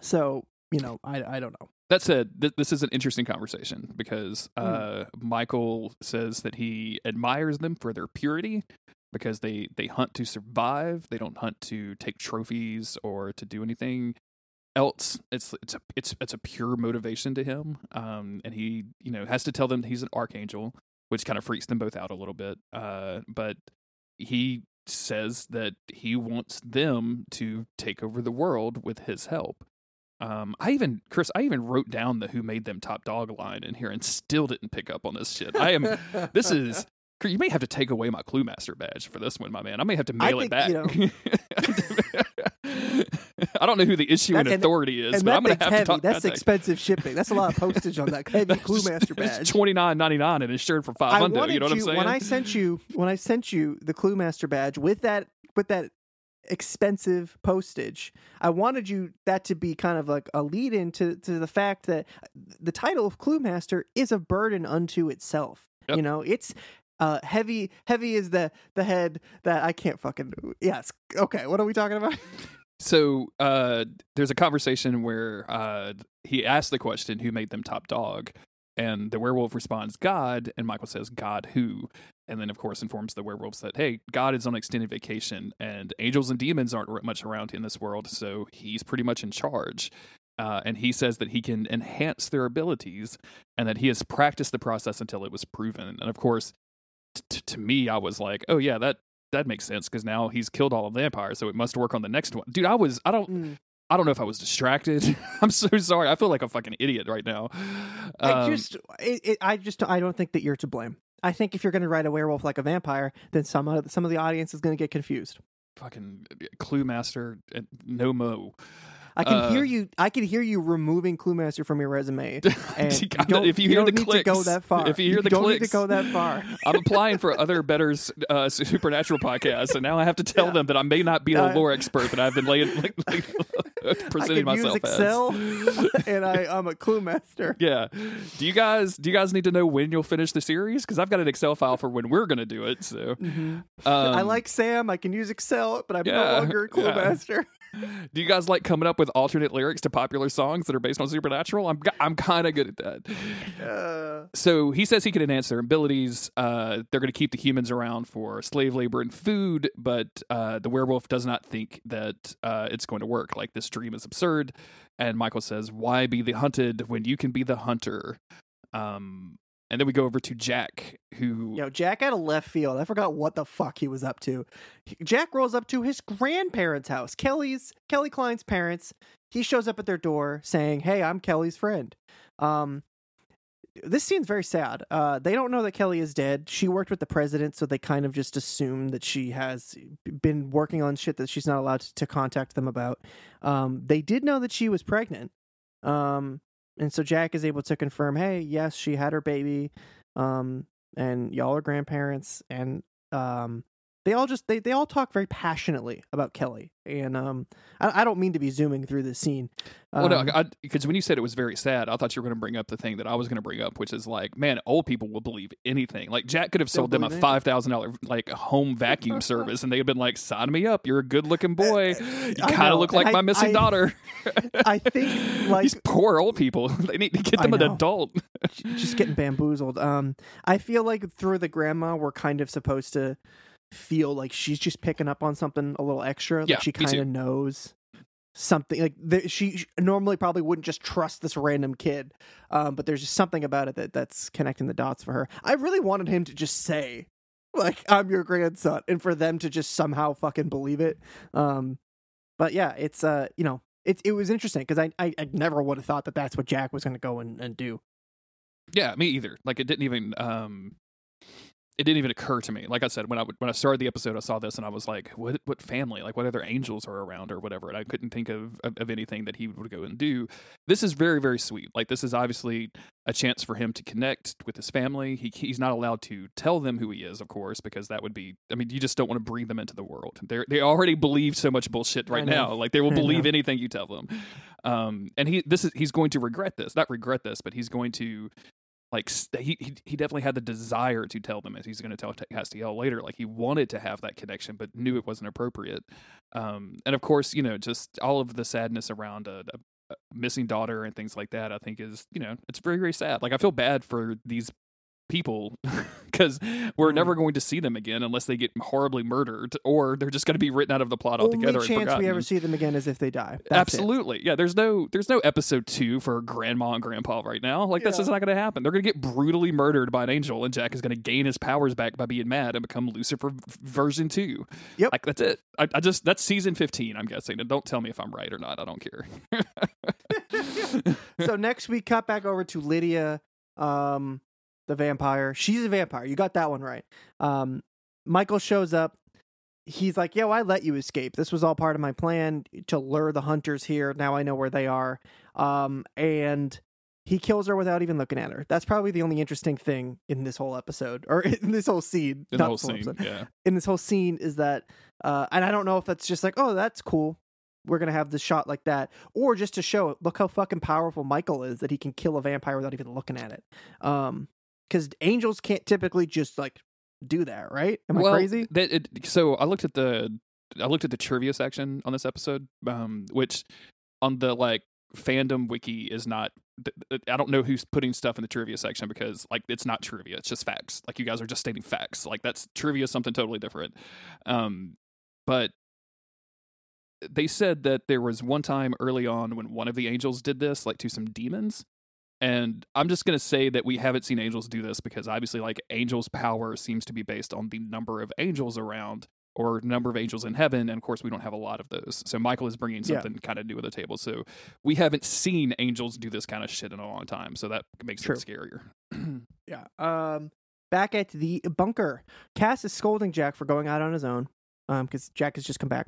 so you know, I I don't know. That said, th- this is an interesting conversation because uh, Michael says that he admires them for their purity because they, they hunt to survive. They don't hunt to take trophies or to do anything else. It's it's a it's it's a pure motivation to him. Um, and he you know has to tell them he's an archangel, which kind of freaks them both out a little bit. Uh, but he says that he wants them to take over the world with his help. Um, I even, Chris, I even wrote down the "Who Made Them Top Dog" line in here, and still didn't pick up on this shit. I am. this is. You may have to take away my Clue Master badge for this one, my man. I may have to I mail it think, back. you I don't know who the issue That- and and- authority is, but I'm gonna have to heavy. talk. That's expensive shipping. That's a lot of postage on that heavy Clue Master badge. twenty nine ninety nine and insured for five I hundred. You know what I'm saying? when I sent you when I sent you the Clue Master badge with that with that expensive postage. I wanted you that to be kind of like a lead in to, to the fact that the title of Clue Master is a burden unto itself. Yep. You know, it's uh heavy heavy is the the head that I can't fucking do. yes. Okay, what are we talking about? So uh, there's a conversation where uh, he asks the question, "Who made them top dog?" And the werewolf responds, "God." And Michael says, "God who?" And then, of course, informs the werewolves that, "Hey, God is on extended vacation, and angels and demons aren't much around in this world, so he's pretty much in charge." Uh, and he says that he can enhance their abilities, and that he has practiced the process until it was proven. And of course, t- to me, I was like, "Oh yeah, that." That makes sense because now he's killed all of the vampires, so it must work on the next one. Dude, I was I don't Mm. I don't know if I was distracted. I'm so sorry. I feel like a fucking idiot right now. I Um, just, it, it, I just, I don't think that you're to blame. I think if you're going to write a werewolf like a vampire, then some of some of the audience is going to get confused. fucking clue master no mo. I can Uh, hear you. I can hear you removing Cluemaster from your resume. And You don't, if you hear the to go that far. if you hear the don't need to go that far. I'm applying for other better uh, supernatural podcasts, and now I have to tell them that I may not be the Uh, lore expert that I've been laying, like, like, presenting myself Excel, as. and I, I'm a Cluemaster. Yeah. Do you guys do you guys need to know when you'll finish the series? Because I've got an Excel file for when we're gonna do it. So um, I like Sam. I can use Excel, but I'm yeah, no longer a yeah. Cluemaster. Do you guys like coming up with alternate lyrics to popular songs that are based on supernatural? I'm I'm kind of good at that. Uh, So he says he can enhance their abilities. Uh, they're going to keep the humans around for slave labor and food, but uh, the werewolf does not think that uh, it's going to work. Like this dream is absurd. And Michael says, "Why be the hunted when you can be the hunter?" Um, and then we go over to Jack, who Yo, Jack out of left field. I forgot what the fuck he was up to. Jack rolls up to his grandparents' house, Kelly's Kelly Kline's parents. He shows up at their door saying, "Hey, I'm Kelly's friend." Um, this scene's very sad. Uh, they don't know that Kelly is dead. She worked with the president, so they kind of just assume that she has been working on shit that she's not allowed to, to contact them about. Um, they did know that she was pregnant. Um, and so Jack is able to confirm, hey, yes, she had her baby. Um, and y'all are grandparents and um they all just they, they all talk very passionately about Kelly. And um I, I don't mean to be zooming through this scene. Well, Um, no, because when you said it was very sad, I thought you were going to bring up the thing that I was going to bring up, which is like, man, old people will believe anything. Like Jack could have sold them a five thousand dollar like home vacuum service, and they'd have been like, "Sign me up! You're a good looking boy. You kind of look like and my missing I- daughter." I think like These poor old people. They need to get them an adult. just getting bamboozled. Um, I feel like through the grandma, we're kind of supposed to feel like she's just picking up on something a little extra. Like Yeah, she kind of knows something. Like the, she, she normally probably wouldn't just trust this random kid. Um, but there's just something about it that that's connecting the dots for her. I really wanted him to just say, like, "I'm your grandson," and for them to just somehow fucking believe it. Um, but yeah, it's uh, you know. It, it was interesting because I, I I never would have thought that that's what Jack was going to go and, and do. Yeah, me either. Like it didn't even um it didn't even occur to me. Like I said, when I would- when I started the episode, I saw this and I was like, "What? What family? Like, what other angels are around or whatever?" And I couldn't think of, of of anything that he would go and do. This is very very sweet. Like this is obviously a chance for him to connect with his family. He he's not allowed to tell them who he is, of course, because that would be. I mean, you just don't want to bring them into the world. They they already believe so much bullshit right now. Like they will I believe know. anything you tell them. Um, and he this is he's going to regret this. Not regret this, but he's going to like he, he he definitely had the desire to tell them as he's going to tell Castiel later like he wanted to have that connection but knew it wasn't appropriate. Um and of course you know just all of the sadness around a, a, a missing daughter and things like that i think is you know it's very very sad. Like i feel bad for these people because we're Mhm. never going to see them again unless they get horribly murdered or they're just going to be written out of the plot altogether Only and chance we ever see them again is if they die. That's it. Absolutely. Yeah, there's no there's no episode 2 for grandma and grandpa right now. Like that's Yeah. just not going to happen. They're going to get brutally murdered by an angel and Jack is going to gain his powers back by being mad and become Lucifer version 2. Yep. Like that's it. I, I just that's season 15, I'm guessing. And don't tell me if I'm right or not. I don't care. so next we cut back over to Lydia, um, the vampire. She's a vampire. You got that one right. Um, Michael shows up. He's like, "Yo, I let you escape. This was all part of my plan to lure the hunters here. Now I know where they are." Um, and he kills her without even looking at her. That's probably the only interesting thing in this whole episode, or in this whole scene. In the not this whole scene. episode. Yeah. in this whole scene is that uh and I don't know if that's just like, oh, that's cool. We're gonna have this shot like that. Or just to show look how fucking powerful Michael is that he can kill a vampire without even looking at it. Um because angels can't typically just like do that, right? Am well, I crazy? That, it, so I looked at the I looked at the trivia section on this episode, um, which on the like fandom wiki is not. I don't know who's putting stuff in the trivia section because like it's not trivia; it's just facts. Like you guys are just stating facts. Like that's trivia is something totally different. Um, but they said that there was one time early on when one of the angels did this, like to some demons. And I'm just gonna say that we haven't seen angels do this because obviously, like angels' power seems to be based on the number of angels around or number of angels in heaven, and of course, we don't have a lot of those. So Michael is bringing Yeah. something kind of new to the table. So we haven't seen angels do this kind of shit in a long time. So that makes True. it scarier. Yeah. Um back at the bunker. Cass is scolding Jack for going out on his own. um because Jack has just come back.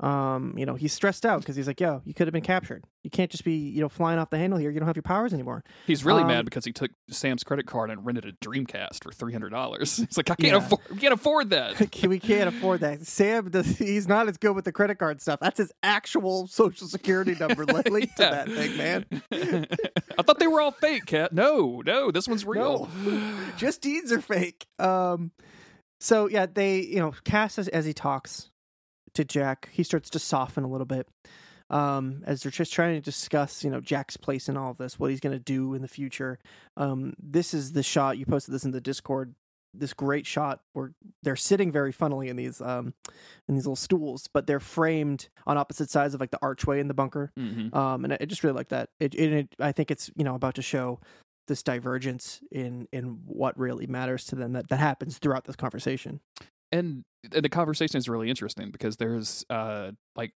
Um, you know, he's stressed out because he's like, "Yo, you could have been captured. You can't just be, you know, flying off the handle here. You don't have your powers anymore." He's really Um, mad because he took Sam's credit card and rented a Dreamcast for three hundred dollars. He's like, I can't Yeah. afford, we can't afford that. we can't afford that. Sam, does, he's not as good with the credit card stuff. That's his actual social security number linked to that thing, man. I thought they were all fake, Cat. No, no, this one's real. Just deeds are fake. Um, so yeah, they, you know, Cass as, as he talks to Jack, he starts to soften a little bit. Um, as they're just trying to discuss, you know, Jack's place in all of this, what he's going to do in the future. Um, this is the shot you posted this in the Discord. This great shot where they're sitting very funnily in these um in these little stools, but they're framed on opposite sides of like the archway in the bunker. Mhm. Um, and I I just really like that. It, it, it, I think it's you know about to show this divergence in in what really matters to them that that happens throughout this conversation. And and the conversation is really interesting because there's uh like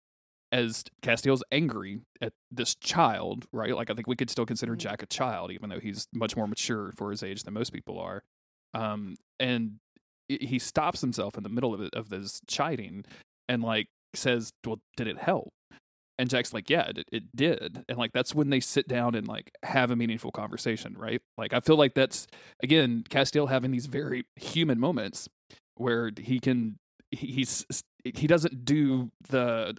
as Castiel's angry at this child, right? Like I think we could still consider Mhm. Jack a child, even though he's much more mature for his age than most people are. Um, and he stops himself in the middle of it, of this chiding and like says, "Well, did it help?" And Jack's like, "Yeah, it, it did." And like that's when they sit down and like have a meaningful conversation, right? Like I feel like that's again Castiel having these very human moments where he can he's he doesn't do the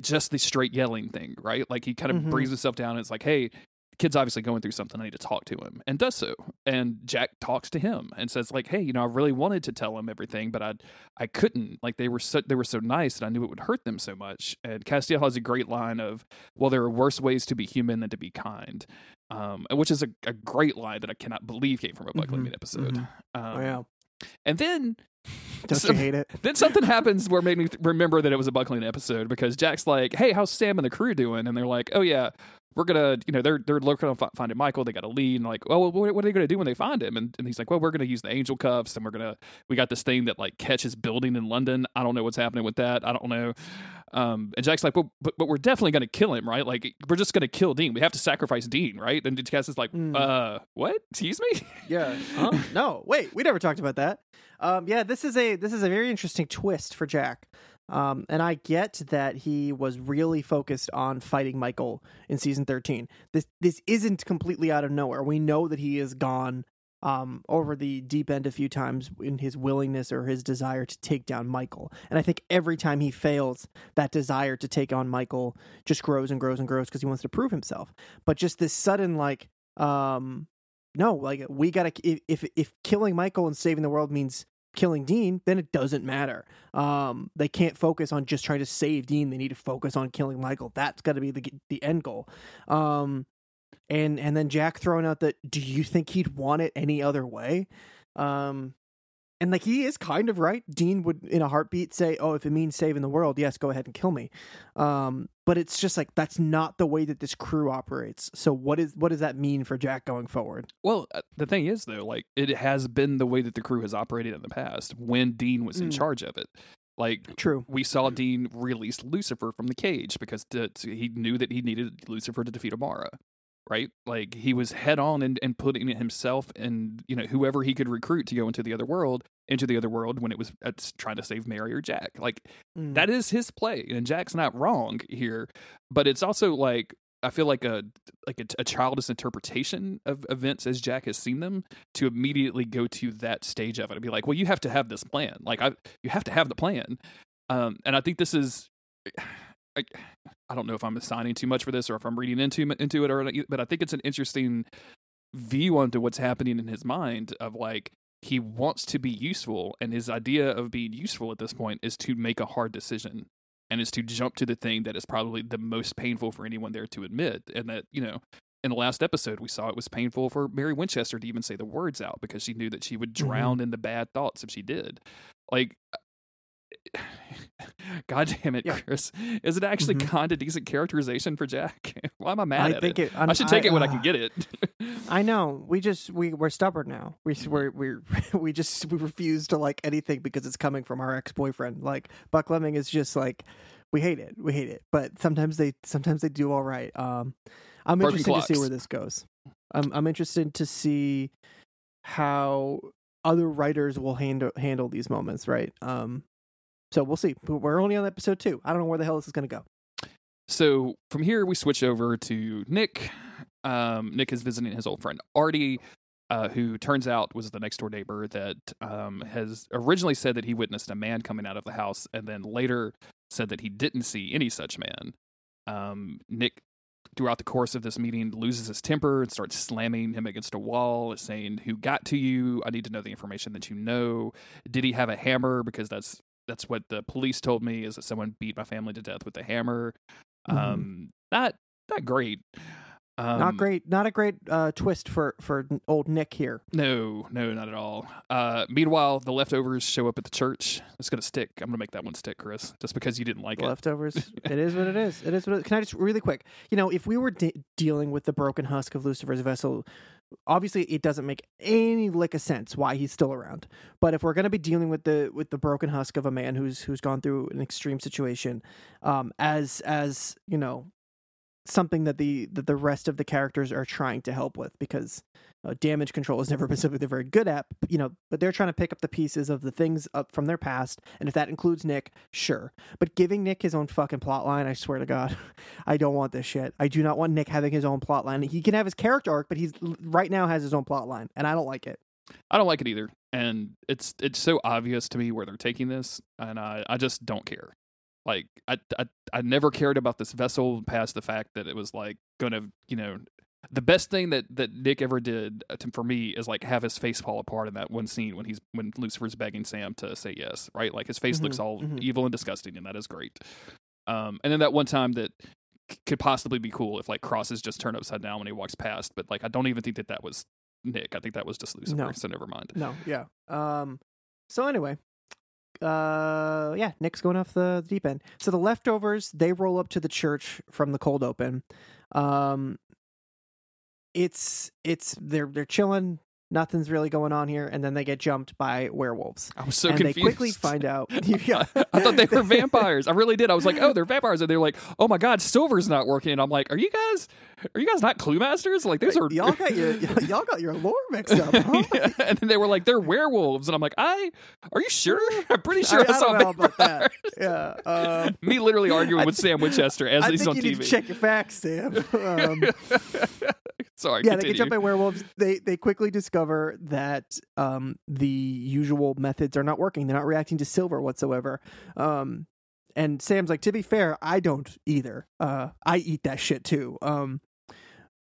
just the straight yelling thing, right? Like he kind of Mhm. brings himself down and it's like, hey, kid's obviously going through something. I need to talk to him, and does so. And Jack talks to him and says, like, hey, you know, I really wanted to tell him everything, but I I couldn't. Like they were so they were so nice, and I knew it would hurt them so much. And Castiel has a great line of, well, there are worse ways to be human than to be kind. Um, which is a, a great line that I cannot believe came from a Buck Mhm, Lemon episode. mhm. Um, oh yeah, And then don't so- you hate it? then something happens where made me th- remember that it was a Buckleming episode because Jack's like, "Hey, how's Sam and the crew doing?" And they're like, "Oh yeah, we're gonna, you know, they're they're looking on fi- finding Michael. They got a lead, and like, oh, well, what, what are they gonna do when they find him?" And, and he's like, "Well, we're gonna use the angel cuffs, and we're gonna we got this thing that like catches building in London. I don't know what's happening with that. I don't know." Um, and Jack's like, well, but, but we're definitely going to kill him, right? Like, we're just going to kill Dean. We have to sacrifice Dean, right? And Cass is like, Mm. uh, what? Excuse me? Yeah. Huh? no, wait, we never talked about that. Um, yeah, this is a this is a very interesting twist for Jack. Um, and I get that he was really focused on fighting Michael in season thirteen. This this isn't completely out of nowhere. We know that he has gone um, over the deep end a few times in his willingness or his desire to take down Michael. And I think every time he fails, that desire to take on Michael just grows and grows and grows because he wants to prove himself. But just this sudden like um no, like we gotta if, if if killing Michael and saving the world means killing Dean, then it doesn't matter. Um, they can't focus on just trying to save Dean. They need to focus on killing Michael. That's got to be the the end goal. Um, and and then Jack throwing out that, do you think he'd want it any other way? Um, and like he is kind of right. Dean would in a heartbeat say, "Oh, if it means saving the world, yes, go ahead and kill me." Um, but it's just like that's not the way that this crew operates. So what is what does that mean for Jack going forward? Well, uh, the thing is, though, like it has been the way that the crew has operated in the past when Dean was in Mm. charge of it. Like True. we saw Dean release Lucifer from the cage because to, to- he knew that he needed Lucifer to defeat Amara. Right, like he was head on and, and putting himself and you know whoever he could recruit to go into the other world into the other world when it was uh, trying to save Mary or Jack. Like Mm. that is his play and jack's not wrong here but it's also like i feel like a like a, a childish interpretation of events as jack has seen them to immediately go to that stage of it and be like well you have to have this plan like i you have to have the plan um and i think this is I, I don't know if i'm assigning too much for this or if i'm reading into into it or not, but i think it's an interesting view onto what's happening in his mind of like he wants to be useful and his idea of being useful at this point is to make a hard decision and is to jump to the thing that is probably the most painful for anyone there to admit and that you know in the last episode we saw it was painful for mary winchester to even say the words out because she knew that she would Mhm. drown in the bad thoughts if she did like God damn it, Yeah. Chris! Is it actually Mhm. kind of decent characterization for Jack? Why am I mad I at think it? it. I should take it when I can uh, get it. I know. We just we we're stubborn now. We we're we we just we refuse to like anything because it's coming from our ex boyfriend. Like Buckleming is just like we hate it. We hate it. But sometimes they sometimes they do all right. Um, I'm Broken interested to see where this goes. I'm I'm interested to see how other writers will handle handle these moments. Right. Um, So we'll see. We're only on episode two. I don't know where the hell this is going to go. So from here, we switch over to Nick. Um, Nick is visiting his old friend Artie, uh, who turns out was the next door neighbor that um, has originally said that he witnessed a man coming out of the house, and then later said that he didn't see any such man. Um, Nick, throughout the course of this meeting, loses his temper and starts slamming him against a wall, saying, "Who got to you? I need to know the information that you know. Did he have a hammer? Because that's that's what the police told me is that someone beat my family to death with a hammer." Mhm. Um, not not great. Um, not great. Not a great uh, twist for for old Nick here. No, no, not at all. Uh, meanwhile, the leftovers show up at the church. It's gonna stick. I'm gonna make that one stick, Chris, just because you didn't like it. leftovers. it is what it is. It is what. It, can I just really quick? You know, if we were de- dealing with the broken husk of Lucifer's vessel, obviously it doesn't make any lick of sense why he's still around. But if we're going to be dealing with the with the broken husk of a man who's who's gone through an extreme situation, um, as as you know, something that the that the rest of the characters are trying to help with because uh, damage control has never been something they're very good at you know but they're trying to pick up the pieces of the things up from their past and if that includes nick sure. But giving nick his own fucking plot line i swear to god i don't want this shit. I do not want nick having his own plot line. He can have his character arc but he's right now has his own plot line and i don't like it. I don't like it either, and it's it's so obvious to me where they're taking this, and I I just don't care. Like I I I never cared about this vessel past the fact that it was like gonna you know. The best thing that, that Nick ever did uh, to, for me is like have his face fall apart in that one scene when he's when Lucifer's begging Sam to say yes, right? Like his face looks Mhm, all mhm. evil and disgusting, and that is great. Um, and then that one time that c- could possibly be cool if like crosses just turn upside down when he walks past, but like I don't even think that that was Nick. I think that was just Lucifer. No. So never mind. no yeah um so anyway uh yeah nick's going off the deep end. So the leftovers they roll up to the church from the cold open. Um it's it's they're they're chilling nothing's really going on here and then they get jumped by werewolves I was so and confused. they quickly find out yeah I thought they were vampires. I really did. I was like, oh, they're vampires, and they're like, oh my god, silver's not working. And I'm like, are you guys, are you guys not clue masters? Like those are y'all got your y'all got your lore mixed up huh? Yeah, And then they were like, they're werewolves, and I'm like, I, are you sure? I'm pretty sure I, I, I saw don't know about vampires. that yeah um Me literally arguing with Sam Winchester as I he's think on you TV. need to check your facts, Sam. Um, Sorry, yeah, they continue. get jumped by werewolves. They they quickly discover that um, the usual methods are not working. They're not reacting to silver whatsoever. Um, and Sam's like, to be fair, I don't either. Uh, I eat that shit too. Um,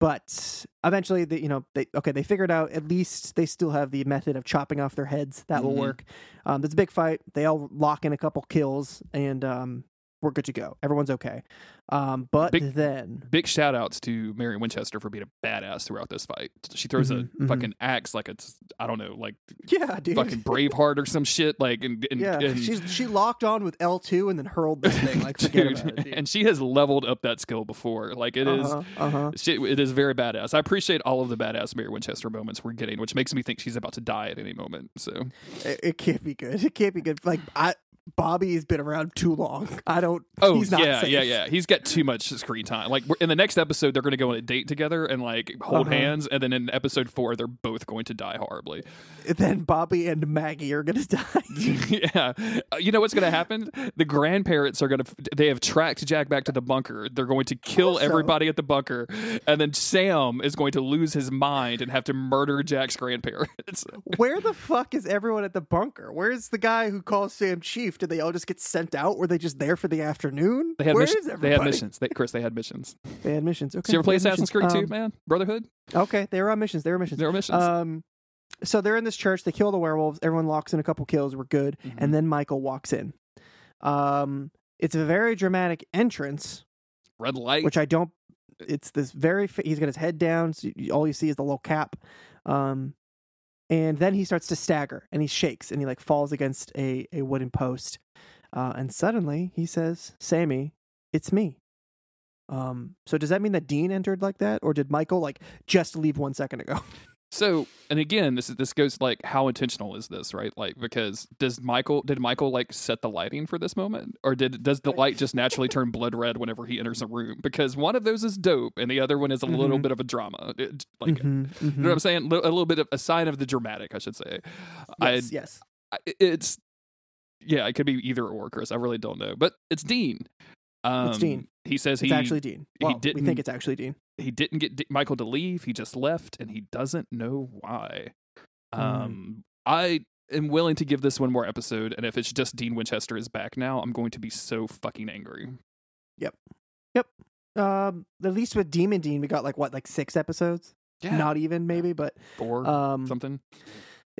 but eventually, they, you know, they okay, they figured out at least they still have the method of chopping off their heads. That will Mhm. work. Um, there's a big fight. They all lock in a couple kills, and um, we're good to go. Everyone's okay. Um, but Big- then Big shout outs to Mary Winchester for being a badass throughout this fight. She throws Mhm, a mhm. fucking axe like it's I don't know, like yeah, dude. fucking Braveheart or some shit. Like and, and, Yeah, and she's she locked on with L two and then hurled this thing like dude, it. Dude. and she has leveled up that skill before. Like it is, uh-huh, uh-huh. shit, it is very badass. I appreciate all of the badass Mary Winchester moments we're getting, which makes me think she's about to die at any moment. So It, it can't be good. It can't be good. Like I, Bobby has been around too long. I don't. oh he's not yeah, safe. yeah, yeah. He's got too much screen time. Like in the next episode, they're going to go on a date together and like hold Uh-huh. hands, and then in episode four, they're both going to die horribly. Then Bobby and Maggie are gonna die. yeah. Uh, You know what's going to happen? The grandparents are going to, they have tracked Jack back to the bunker. They're going to kill Also- everybody at the bunker. And then Sam is going to lose his mind and have to murder Jack's grandparents. Where the fuck is everyone at the bunker? Where's the guy who calls Sam Chief? Did they all just get sent out? Were they just there for the afternoon? They had, Where mission- is they everybody? Missions. They, Chris, they had missions. They had missions. Okay. Did you ever play Assassin's. Creed 2, Um, man? Brotherhood? Okay, they were on missions. They were missions. There were missions. Um, so they're in this church. They kill the werewolves. Everyone locks in a couple kills. We're good. Mhm. And then Michael walks in. Um, it's a very dramatic entrance, Red light. which I don't. It's this very. He's got his head down. So you- all you see is the little cap. Um, and then he starts to stagger and he shakes and he like falls against a a wooden post. Uh, and suddenly he says, "Sammy, it's me." Um, so does that mean that Dean entered like that, or did Michael like just leave one second ago? So, and again, this is this goes like how intentional is this, right? Like because does Michael did Michael like set the lighting for this moment, or did does the light just naturally turn blood red whenever he enters a room? Because one of those is dope, and the other one is a little Mhm. bit of a drama, It- like Mhm, you know what I'm saying? A little bit of a sign of the dramatic, I should say. Yes, yes. I, it's yeah, it could be either or, Chris. I really don't know, but it's Dean. Um, It's Dean. He says It's he actually Dean. Well, we didn't- think it's actually Dean. he didn't get D- Michael to leave. He just left, and he doesn't know why. Mm. Um, I am willing to give this one more episode, and if it's just Dean Winchester is back now, I'm going to be so fucking angry. Yep. Yep. Um, at least with Demon Dean, we got like what, like six episodes? Yeah, Not even maybe, but four um, something.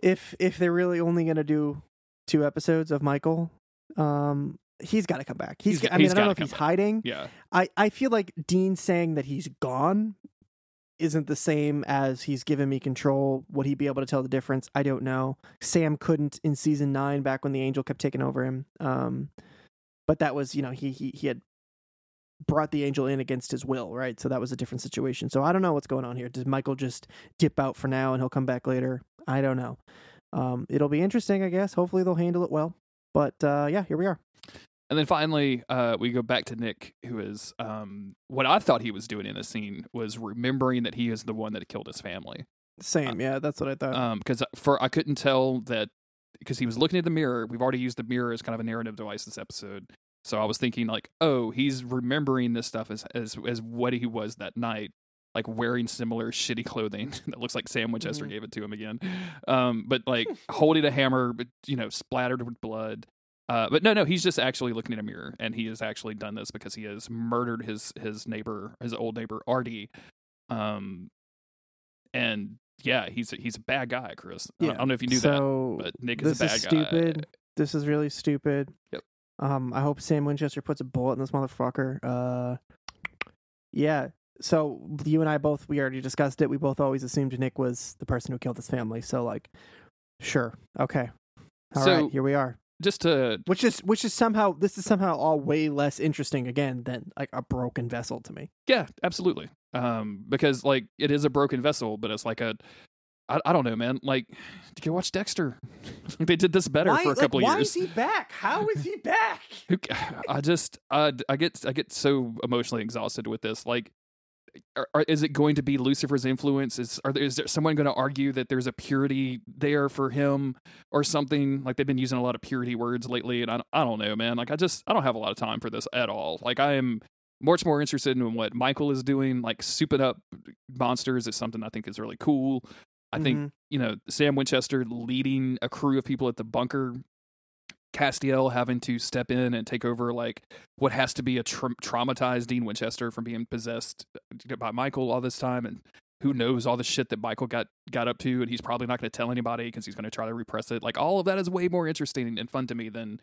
if if they're really only gonna do two episodes of Michael, um, he's got to come back. He's. He's I mean, I don't know if he's back. hiding. Yeah, I I feel like Dean saying that he's gone isn't the same as he's given me control. Would he be able to tell the difference? I don't know. Sam couldn't in season nine back when the angel kept taking over him. Um, but that was you know he he he had brought the angel in against his will, right? So that was a different situation. So I don't know what's going on here. Does Michael just dip out for now and he'll come back later? I don't know. Um, it'll be interesting, I guess. Hopefully they'll handle it well. But uh, yeah, here we are. And then finally, uh, we go back to Nick, who is um, what I thought he was doing in the scene was remembering that he is the one that killed his family. Same, yeah, that's what I thought. Um, because for I couldn't tell that because he was looking at the mirror. We've already used the mirror as kind of a narrative device this episode. So I was thinking like, oh, he's remembering this stuff as as as what he was that night, like wearing similar shitty clothing that looks like Sam Winchester Mhm. gave it to him again. Um, but like holding a hammer, but you know, splattered with blood. Uh, but no, no, he's just actually looking in a mirror, and he has actually done this because he has murdered his his neighbor, his old neighbor Artie. Um, and yeah, he's a, he's a bad guy, Chris. I don't- I don't know if you knew that, but Nick is a bad is guy. stupid. This is really stupid. Yep. Um, I hope Sam Winchester puts a bullet in this motherfucker. Uh, yeah. So you and I both we already discussed it. We both always assumed Nick was the person who killed his family. So like, sure, okay, all right, So- here we are. Just to Which is which is somehow this is somehow all way less interesting again than like a broken vessel to me. Yeah, absolutely. Um, because like it is a broken vessel, but it's like a, I, I don't know, man. Like, did you watch Dexter? they did this better why, for a couple like, why years. is he back? How is he back? I just, I, I get, I get so emotionally exhausted with this. Like, are, are, is it going to be Lucifer's influence? Is, are there, is there someone going to argue that there's a purity there for him or something? Like they've been using a lot of purity words lately, and I, don't- I don't know, man. Like I just, I don't have a lot of time for this at all. Like I am much more interested in what Michael is doing. Like souping up monsters is something I think is really cool. I think Mhm. you know Sam Winchester leading a crew of people at the bunker. Castiel having to step in and take over like what has to be a tra- traumatized Dean Winchester from being possessed by Michael all this time, and who knows all the shit that Michael got got up to, and he's probably not going to tell anybody because he's going to try to repress it. Like all of that is way more interesting and fun to me than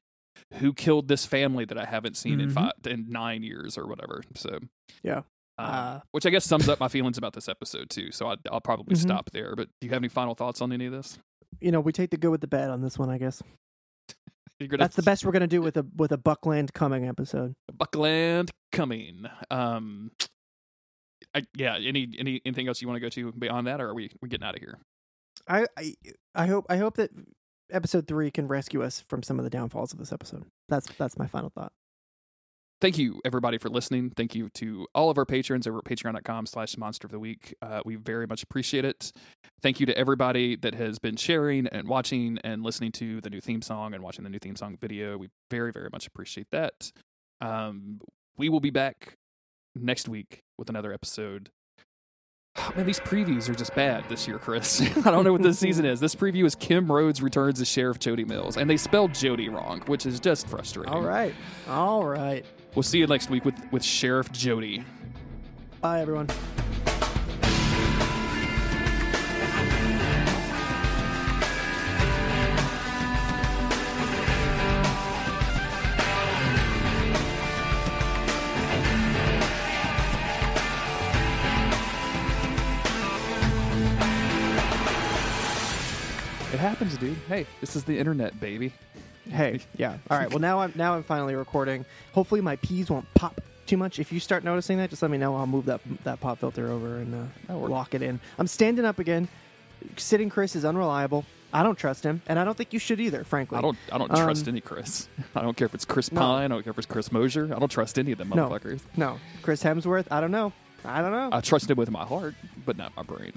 who killed this family that I haven't seen in Mhm. five in nine years or whatever. So Yeah. um, Uh, which I guess sums up my feelings about this episode too. So I, I'll probably Mhm. stop there. But do you have any final thoughts on any of this? You know, we take the good with the bad on this one, I guess. That's the best we're gonna do with a with a Buckland coming episode. Buckland coming. Um, I, yeah. Any any anything else you want to go to beyond that, or are we we getting out of here? I, I I hope I hope that episode three can rescue us from some of the downfalls of this episode. That's that's my final thought. Thank you everybody for listening. Thank you to all of our patrons over at patreon.com slash monster of the week. Uh, we very much appreciate it. Thank you to everybody that has been sharing and watching and listening to the new theme song and watching the new theme song video. We very, very much appreciate that. Um, we will be back next week with another episode. Man, these previews are just bad this year, Chris. I don't know what this season is. This preview is Kim Rhodes returns as Sheriff Jody Mills, and they spelled Jody wrong, which is just frustrating. All right, all right. We'll see you next week with, with Sheriff Jody. Bye, everyone. It happens, dude. Hey, this is the internet, baby. Hey, yeah. All right. Well, now I'm now I'm finally recording. Hopefully, my peas won't pop too much. If you start noticing that, just let me know. I'll move that that pop filter over and uh, lock it in. I'm standing up again. Sitting Chris is unreliable. I don't trust him, and I don't think you should either. Frankly, I don't I don't Um, trust any Chris. I don't care if it's Chris No. Pine, I don't care if it's Chris Mosier. I don't trust any of them No. motherfuckers. No, Chris Hemsworth. I don't know. I don't know. I trust him with my heart, but not my brain.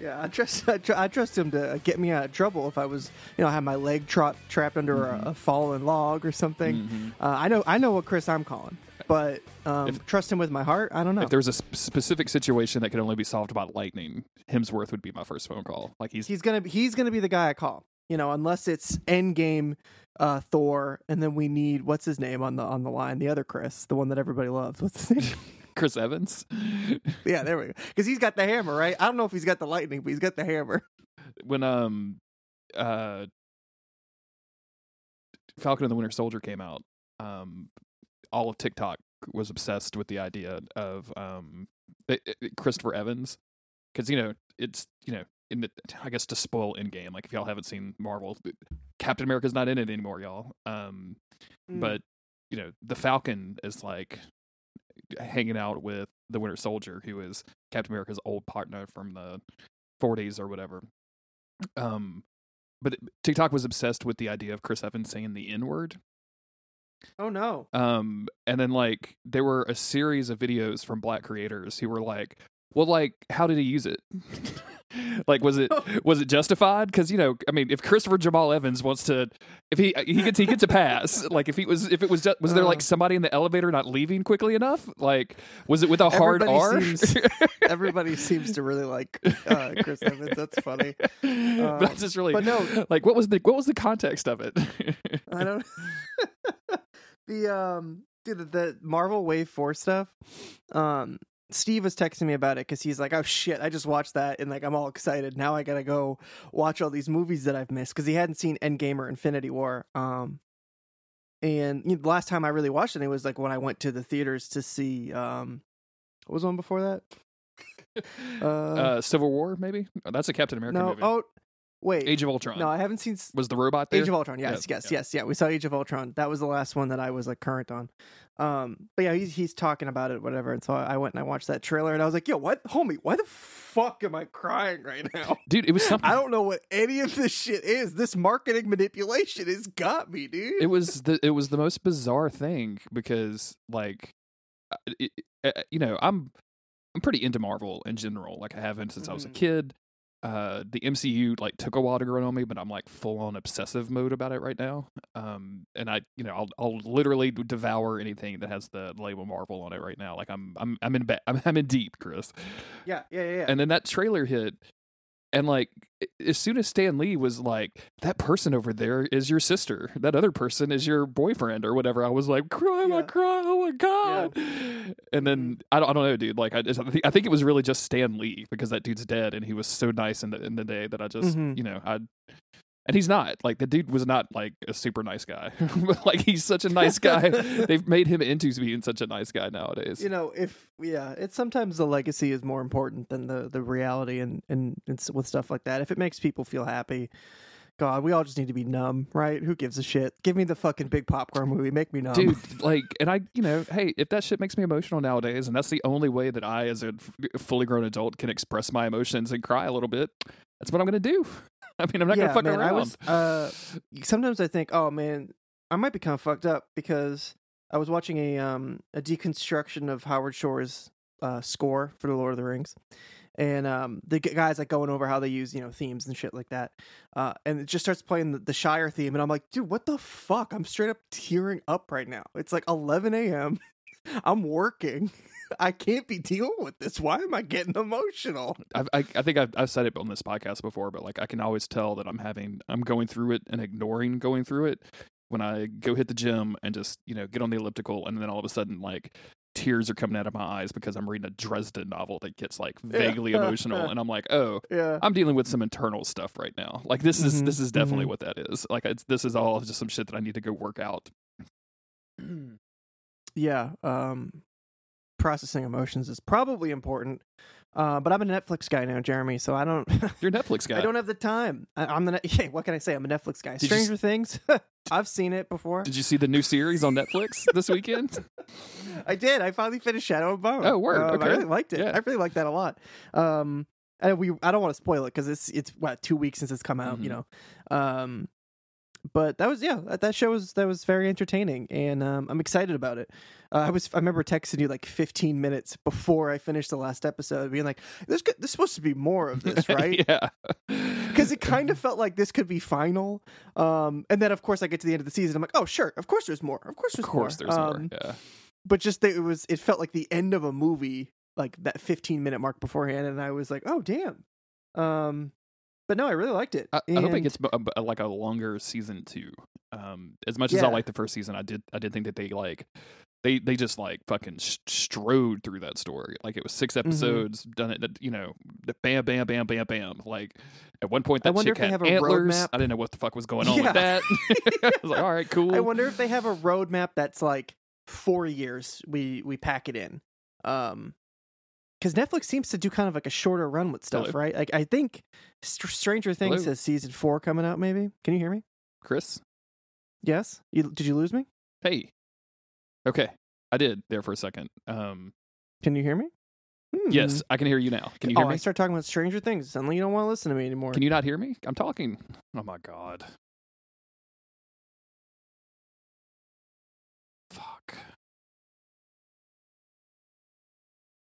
Yeah, I trust I, tr- I trust him to get me out of trouble if I was, you know, have my leg tra- trapped under Mm-hmm. a, a fallen log or something. Uh, I know I know what Chris I'm calling, but um, If- trust him with my heart. I don't know. If there was a sp- specific situation that could only be solved by lightning, Hemsworth would be my first phone call. Like he's he's gonna be, he's gonna be the guy I call. You know, unless it's Endgame uh, Thor, and then we need what's his name on the on the line, the other Chris, the one that everybody loves. What's his name? Chris Evans. yeah, there we go. Because he's got the hammer, right? I don't know if he's got the lightning, but he's got the hammer. when um uh Falcon and the Winter Soldier came out, um all of TikTok was obsessed with the idea of um it- it- Christopher Evans cuz you know it's you know in the I guess to spoil Endgame. like if y'all haven't seen Marvel Captain America's not in it anymore y'all um Mm. but you know the Falcon is like hanging out with the Winter Soldier, who is Captain America's old partner from the 40s or whatever. Um, but TikTok was obsessed with the idea of Chris Evans saying the N word. oh no, Um, and then like there were a series of videos from black creators who were like, "Well, like, how did he use it? like, was it was it justified? Because you know, I mean, if Christopher Jamal Evans wants to, if he he gets he gets a pass. like, if he was if it was just was there like Uh. somebody in the elevator not leaving quickly enough? Like, was it with a hard Everybody R? seems- everybody seems to really like uh, Chris Evans. That's funny. but that's just really but no- like what was the what was the context of it? I don't. the um, dude, the, the Marvel Wave Four stuff. Um, Steve was texting me about it because he's like, "Oh shit, I just watched that and like I'm all excited. Now I gotta go watch all these movies that I've missed because he hadn't seen Endgame or Infinity War. Um, and you know, the last time I really watched it, it was like when I went to the theaters to see um, what was one before that? Uh, uh, Civil War, maybe Oh, that's a Captain America no, movie. oh wait, Age of Ultron. no, I haven't seen. was the robot there? Age of Ultron, yes, Yeah, yes, yeah. yes, yeah. We saw Age of Ultron. That was the last one that I was like current on. Um, but yeah, he's he's talking about it, whatever. And so I went and I watched that trailer, and I was like, "Yo, what, homie? Why the fuck am I crying right now? Dude, it was something. I don't know what any of this shit is. This marketing manipulation has got me, dude. it was the it was the most bizarre thing because like it, it- uh, you know i'm i'm pretty into marvel in general like i haven't since i was a Mhm. kid uh the mcu like took a while to grow on me but i'm like full on obsessive mode about it right now um and i you know i'll i'll literally devour anything that has the label marvel on it right now like i'm i'm i'm in ba- i'm, I'm in deep chris yeah, yeah, yeah. yeah. and then that trailer hit and like as soon as stan lee was like that person over there is your sister that other person is your boyfriend or whatever i was like cry my Yeah. cry oh my god and then I, don't, I don't know dude like I, just, I, think, I think it was really just stan lee because that dude's dead and he was so nice in the, in the day that i just Mhm. you know i and he's not. Like the dude was not like a super nice guy. But like he's such a nice guy. They've made him into being such a nice guy nowadays. You know, if yeah, it's sometimes the legacy is more important than the the reality, and and it's with stuff like that. If it makes people feel happy, God, we all just need to be numb, right? Who gives a shit? Give me the fucking big popcorn movie, make me numb, dude like and i you know hey if that shit makes me emotional nowadays and that's the only way that i as a fully grown adult can express my emotions and cry a little bit that's what i'm gonna do i mean i'm not yeah, gonna fuck man, around I was, uh, sometimes I think, oh man, I might be kind of fucked up because I was watching a um a deconstruction of Howard Shore's uh score for the Lord of the Rings. And um, the guys like going over how they use you know themes and shit like that, uh, and it just starts playing the, the Shire theme, and I'm like, dude, what the fuck? I'm straight up tearing up right now. It's like 11 a.m. I'm working. I can't be dealing with this. Why am I getting emotional? I've, I, I think I've, I've said it on this podcast before, but like I can always tell that I'm having, I'm going through it and ignoring going through it when I go hit the gym and just, you know, get on the elliptical and then all of a sudden like tears are coming out of my eyes because I'm reading a Dresden novel that gets like vaguely emotional and I'm like, oh, Yeah. I'm dealing with some internal stuff right now. Like this is, Mhm, this is definitely mhm. what that is. Like it's, this is all just some shit that I need to go work out. yeah um processing emotions is probably important uh but i'm a netflix guy now jeremy so i don't You're a Netflix guy. i don't have the time. I, i'm the yeah, what can i say? I'm a netflix guy. Did you stranger things i've seen it before. Did you see the new series on Netflix this weekend? i did. I finally finished shadow and bone Oh, word, Um, i really liked it. Yeah. i really liked that a lot. Um and we i don't want to spoil it because it's it's what two weeks since it's come out you Mhm. know? Um but that was yeah, that, that show was that was very entertaining, and um, I'm excited about it. Uh, I was I remember texting you like 15 minutes before I finished the last episode, being like, "There's good, there's supposed to be more of this, right?" yeah. Because it kind of felt like this could be final. Um, and then of course I get to the end of the season, I'm like, "Oh sure, of course there's more, of course there's Of course, more." there's Um, more. Yeah. But just that it was, it felt like the end of a movie, like that 15 minute mark beforehand, and I was like, "Oh damn." Um, but no, I really liked it. I, I hope it gets b- like a longer season two. Um, as much as I Yeah. like the first season, I did I did think that they like they they just like fucking sh- strode through that story. Like it was six Mm-hmm. episodes, done it. You know, bam, bam, bam, bam, bam. Like at one point I wonder chick if they had have a antlers. roadmap. I didn't know what the fuck was going on Yeah. with that. I was like, all right, cool. I wonder if they have a roadmap that's like four years. We we pack it in, um, because Netflix seems to do kind of like a shorter run with stuff, Hello? right? Like I think Str- Stranger Things Hello? has season four coming out. Maybe can you hear me? Chris, Yes. You did you lose me? hey, okay, I did there for a second. Um, Can you hear me? Hmm. yes, I can hear you now. Can you oh, hear me? I start talking about Stranger Things. Suddenly you don't want to listen to me anymore. Can you not hear me? I'm talking. Oh my god.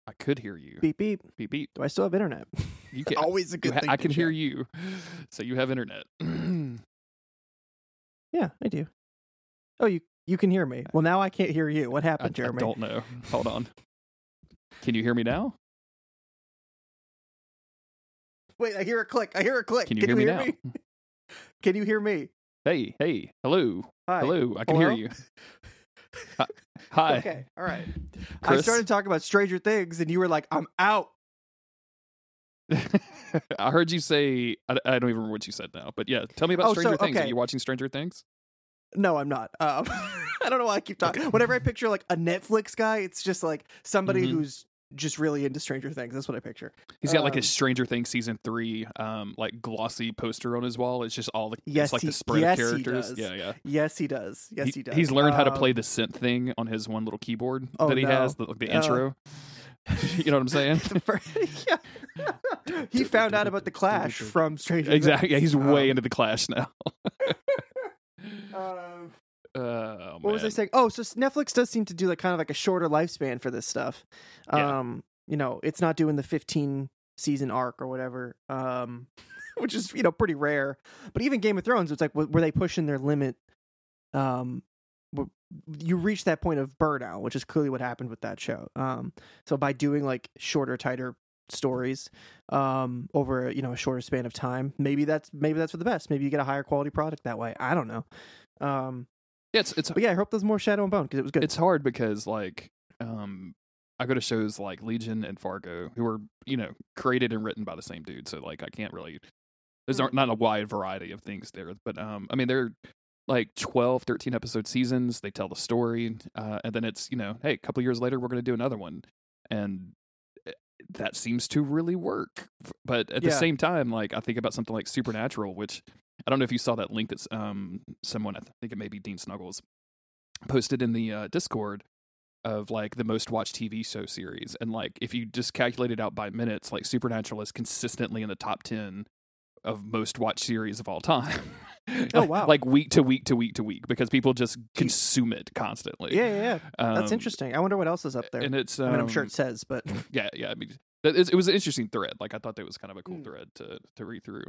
I could hear you. beep beep? Beep beep. Do I still have internet? You can. Always a you good ha- thing. I can hear you. So you have internet. Yeah, I do. Oh, you you can hear me. Well, now I can't hear you. What happened, I Jeremy? I don't know. Hold on. Can you hear me now? Wait, I hear a click. I hear a click. Can you hear me now? Can you hear me? Hey, hey, hello, Hi. hello. I can hear you. Hi. Okay, all right. I started talking about Stranger Things, and you were like, "I'm out." I heard you say I, I don't even remember what you said now, but yeah, tell me about Oh, so, Stranger Things. Are you watching Stranger Things? No, I'm not. Um, I don't know why I keep talking. Whenever I picture like a Netflix guy, it's just like somebody Mhm. who's just really into Stranger Things. That's what I picture. He's got like Um, a Stranger Things season three, um, like glossy poster on his wall. It's just all the Yes, it's like he- the spread yes, of he characters. does. Yeah, yeah. Yes, he does. Yes, he, does. He's learned how to play Um, the synth thing on his one little keyboard Oh, that he no. has, the, the Uh, intro. you know what I'm saying? the fir- yeah. he found out about the Clash from Stranger exactly. Yeah, Things. he's way Um, into the Clash now. um, Oh, what was I saying? Oh, so Netflix does seem to do like kind of like a shorter lifespan for this stuff. Yeah. Um, you know, it's not doing the 15 season arc or whatever. Um, which is you know pretty rare. But even Game of Thrones, it's like were they pushing their limit? Um, you reach that point of burnout, which is clearly what happened with that show. Um, so by doing like shorter, tighter stories um over you know a shorter span of time maybe that's maybe that's for the best maybe you get a higher quality product that way i don't know um Yeah, it's it's but yeah, I hope there's more Shadow and Bone because it was good. it's hard because like um I go to shows like Legion and Fargo who are, you know, created and written by the same dude. So like I can't really there's Hmm. aren't a wide variety of things there. But um I mean they're like 12, 13 episode seasons. They tell the story. Uh and then it's, you know, hey, a couple years later we're gonna do another one. And eh, that seems to really work. But at the same time, like I think about something like Supernatural, which I don't know if you saw that link that's um someone I think it may be Dean Snuggles posted in the uh, Discord of like the most watched TV show series, and like if you just calculate it out by minutes, like Supernatural is consistently in the top ten of most watched series of all time. Oh, wow. like week to week to week to week because people just consume it constantly. yeah, yeah, yeah. That's Um, interesting. I wonder what else is up there. And it's I mean, I'm sure um, it says, but yeah, yeah. I mean, it was an interesting thread. Like I thought that was kind of a cool Mm. thread to to read through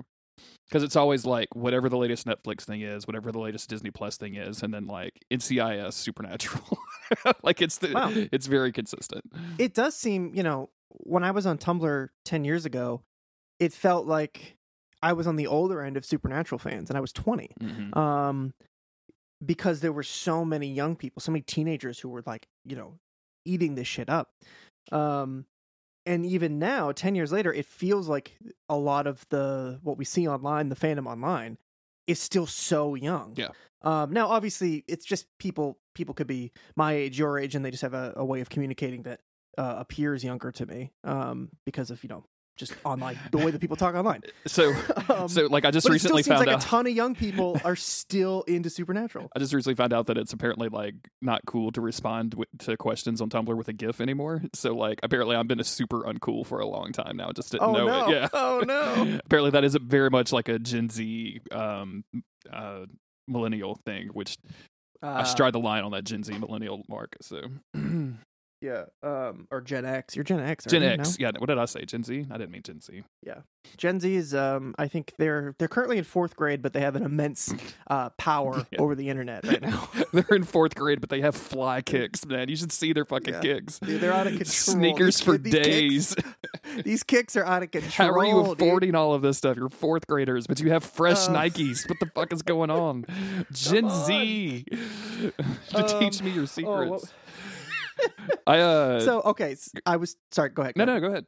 because it's always like whatever the latest Netflix thing is, whatever the latest Disney Plus thing is, and then like NCIS Supernatural. like it's the Wow. it's very consistent. it does seem, you know, when I was on Tumblr 10 years ago, it felt like I was on the older end of Supernatural fans and I was 20. Mhm. Um because there were so many young people, so many teenagers who were like, you know, eating this shit up. Um and even now 10 years later it feels like a lot of the what we see online the fandom online is still so young Yeah. um now obviously it's just people people could be my age your age and they just have a, a way of communicating that uh, appears younger to me um because of you know just online the way that people talk online So um, so like I just but it still recently seems found like out. a ton of young people are still into supernatural I just recently found out that it's apparently like not cool to respond wi- to questions on Tumblr with a GIF anymore. So like apparently I've been a super uncool for a long time now. Just didn't oh know no it. Yeah. oh no apparently that is a, very much like a Gen Z um uh millennial thing, which I Uh, stride the line on that Gen Z millennial mark. So Yeah. Um. Or Gen X. You're Gen X. Gen aren't you? X, yeah. What did I say? Gen Z? I didn't mean Gen Z. Yeah. Gen Z is. Um. I think they're they're currently in fourth grade, but they have an immense uh power Yeah. over the internet right now. They're in fourth grade, but they have fly kicks, man. You should see their fucking Yeah. kicks. Dude, they're out of control. Sneakers These for these kicks- days. These kicks are out of control. How are you dude. affording all of this stuff? You're fourth graders, but you have fresh Uh, Nikes. What the fuck is going on? Gen Z. to teach Um, me your Oh, secrets. I uh so okay, I was sorry. Go ahead. no go no go ahead.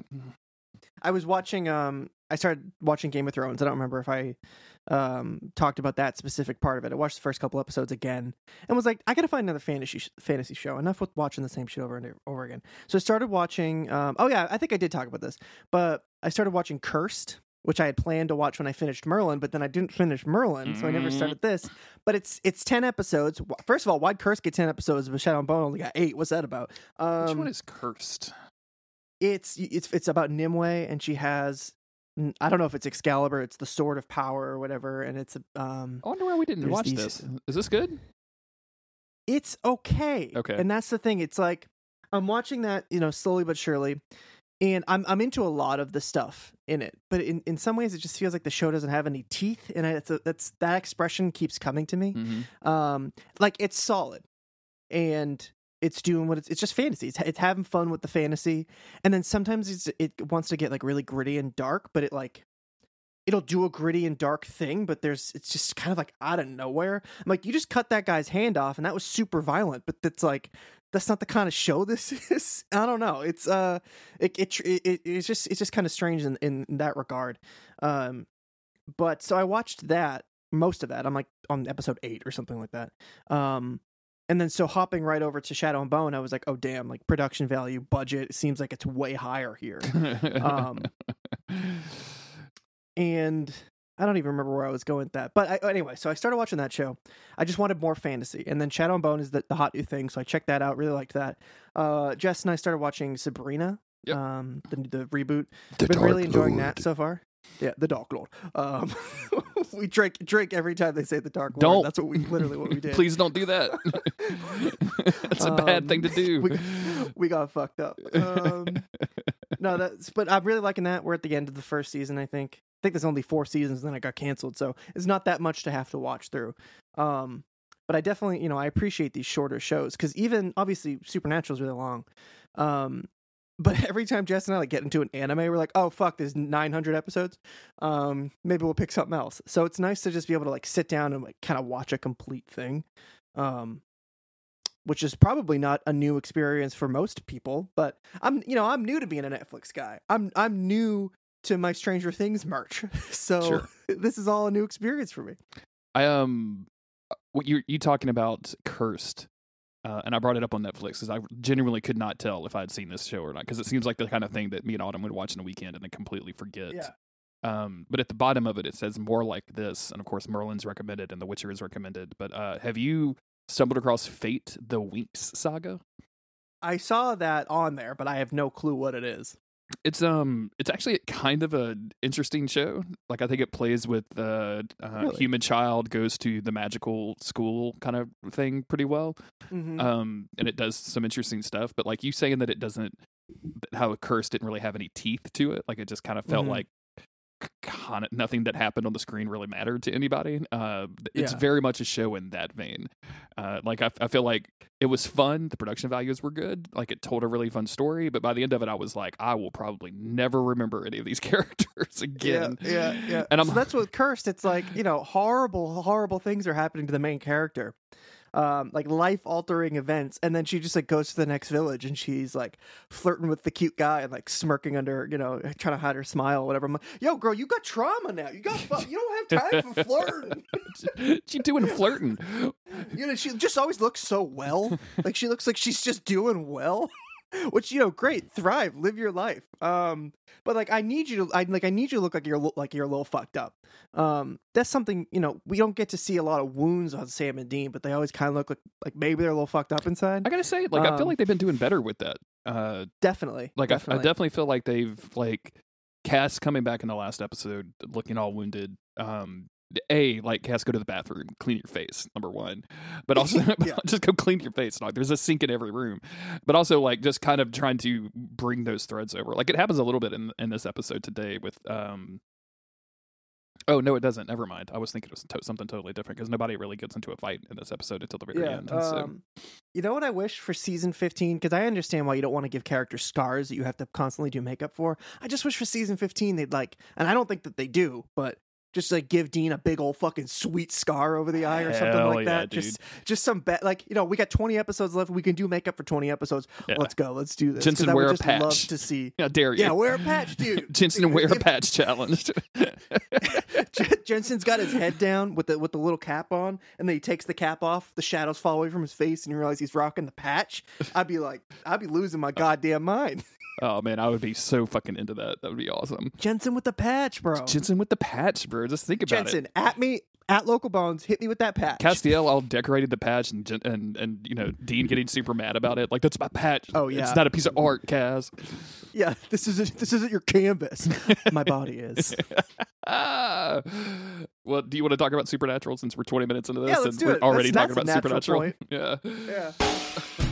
I was watching. Um, I started watching Game of Thrones. I don't remember if I um talked about that specific part of it. I watched the first couple episodes again and was like, I gotta find another fantasy sh- fantasy show. Enough with watching the same shit over and over again. So I started watching. Um, oh yeah, I think I did talk about this, but I started watching Cursed. Which I had planned to watch when I finished Merlin, but then I didn't finish Merlin, so I never Mhm. started this. But it's it's ten episodes. First of all, why'd Curse get ten episodes, but Shadow and Bone only got eight? What's that about? Um, Which one is cursed? it's it's it's about Nimue and she has I don't know if it's Excalibur, it's the sword of power or whatever, and it's um I wonder why we didn't There's watch these- this. Is this good? it's okay. Okay. And that's the thing. It's like I'm watching that, you know, slowly but surely. And I'm I'm into a lot of the stuff in it, but in, in some ways it just feels like the show doesn't have any teeth, and I, it's a, that's that expression keeps coming to me. hmm Um, like it's solid, and it's doing what it's it's just fantasy. It's it's having fun with the fantasy, and then sometimes it wants to get like really gritty and dark, but it like it'll do a gritty and dark thing, but there's it's just kind of like out of nowhere. I'm like, you just cut that guy's hand off, and that was super violent, but that's like that's not the kind of show this is. I don't know. It's uh, it it it, it's just it's just kind of strange in, in in that regard. Um, but so I watched that most of that. I'm like on episode eight or something like that. Um, and then so hopping right over to Shadow and Bone, I was like, oh damn, like production value, budget it seems like it's way higher here. Um, and I don't even remember where I was going with that. But I, anyway, so I started watching that show. I just wanted more fantasy, and then Shadow and Bone is the, the hot new thing, so I checked that out. Really liked that. Uh, Jess and I started watching Sabrina, Yep. um, the the reboot. The Been really enjoying Lord. that so far. Yeah, the Dark Lord. Um, we drink drink every time they say the Dark Lord. Don't. That's what we literally what we did. Please don't do that. That's a bad Um, thing to do. We, we got fucked up. Um, no, that's but I'm really liking that. We're at the end of the first season, I think. I think there's only four seasons, and then it got canceled, so it's not that much to have to watch through. Um, but I definitely, you know, I appreciate these shorter shows because even obviously Supernatural is really long. Um, but every time Jess and I like get into an anime, we're like, oh fuck, there's 900 episodes. Um, maybe we'll pick something else. So it's nice to just be able to like sit down and like kind of watch a complete thing. Um, which is probably not a new experience for most people, but I'm you know, I'm new to being a Netflix guy. I'm I'm new to my Stranger Things merch. So Sure. this is all a new experience for me. I um, what you you talking about cursed, uh, and I brought it up on Netflix because I genuinely could not tell if I had seen this show or not because it seems like the kind of thing that me and Autumn would watch in a weekend and then completely forget. Yeah. Um, but at the bottom of it, it says more like this, and of course Merlin's recommended and The Witcher is recommended. But uh, have you stumbled across Fate: The Winx Saga? I saw that on there, but I have no clue what it is. It's um, it's actually kind of a interesting show. Like I think it plays with the uh, Really? human child goes to the magical school kind of thing pretty well. Mhm. um and it does some interesting stuff but like you saying that it doesn't how a curse didn't really have any teeth to it like it just kind of felt Mhm. like kind of nothing that happened on the screen really mattered to anybody uh it's Yeah. very much a show in that vein uh like I, I feel like it was fun the production values were good like it told a really fun story but by the end of it i was like i will probably never remember any of these characters again Yeah, yeah, yeah. And I'm- so that's what cursed. It's like you know, horrible, horrible things are happening to the main character, um, like life altering events, and then she just like goes to the next village and she's like flirting with the cute guy and like smirking under, you know, trying to hide her smile, or whatever. I'm like, Yo, girl, you got trauma now. You got, fu- you don't have time for flirting. she doing flirting You know, she just always looks so well. Like she looks like she's just doing well. Which you know, great, thrive, live your life. Um, but like I need you to, I like I need you to look like you're like you're a little fucked up. Um, that's something you know we don't get to see a lot of wounds on Sam and Dean, but they always kind of look like like maybe they're a little fucked up inside. i gotta say like i feel Um, like they've been doing better with that uh definitely, like I, I definitely. definitely feel like they've like Cass coming back in the last episode looking all wounded um a like has to go to the bathroom, clean your face, number one, but also Yeah. just go clean your face. Like there's a sink in every room, but also like just kind of trying to bring those threads over. Like it happens a little bit in in this episode today with um. Oh no, it doesn't. Never mind. I was thinking it was to- something totally different because nobody really gets into a fight in this episode until the very Yeah. end. so Um, you know what I wish for season 15? Because I understand why you don't want to give characters scars that you have to constantly do makeup for. I just wish for season 15 they'd like, and I don't think that they do, but just like give Dean a big old fucking sweet scar over the eye or something Hell like yeah, that. Just just some bet like, you know, we got 20 episodes left. We can do makeup for 20 episodes. Yeah. Let's go. Let's do this. Jensen, wear a just love patch. to see. yeah, dare you? Yeah, wear a patch, dude. Jensen wear a patch challenge. Jensen's got his head down with the with the little cap on, and then he takes the cap off. The shadows fall away from his face, and you realize he's rocking the patch. I'd be like, I'd be losing my goddamn mind. Oh man, I would be so fucking into that. That would be awesome. Jensen with the patch, bro. Jensen with the patch, bro. Just think about it. Jensen at me at local bones. Hit me with that patch. Castiel all decorated the patch and and and you know Dean getting super mad about it. Like that's my patch. Oh, yeah. it's not a piece of art, Cass. yeah, this is this isn't your canvas. my body is. ah. Well, do you want to talk about Supernatural since we're 20 minutes into this Yeah, let's and do we're it. already That's- talking that's about Supernatural? Yeah. Yeah.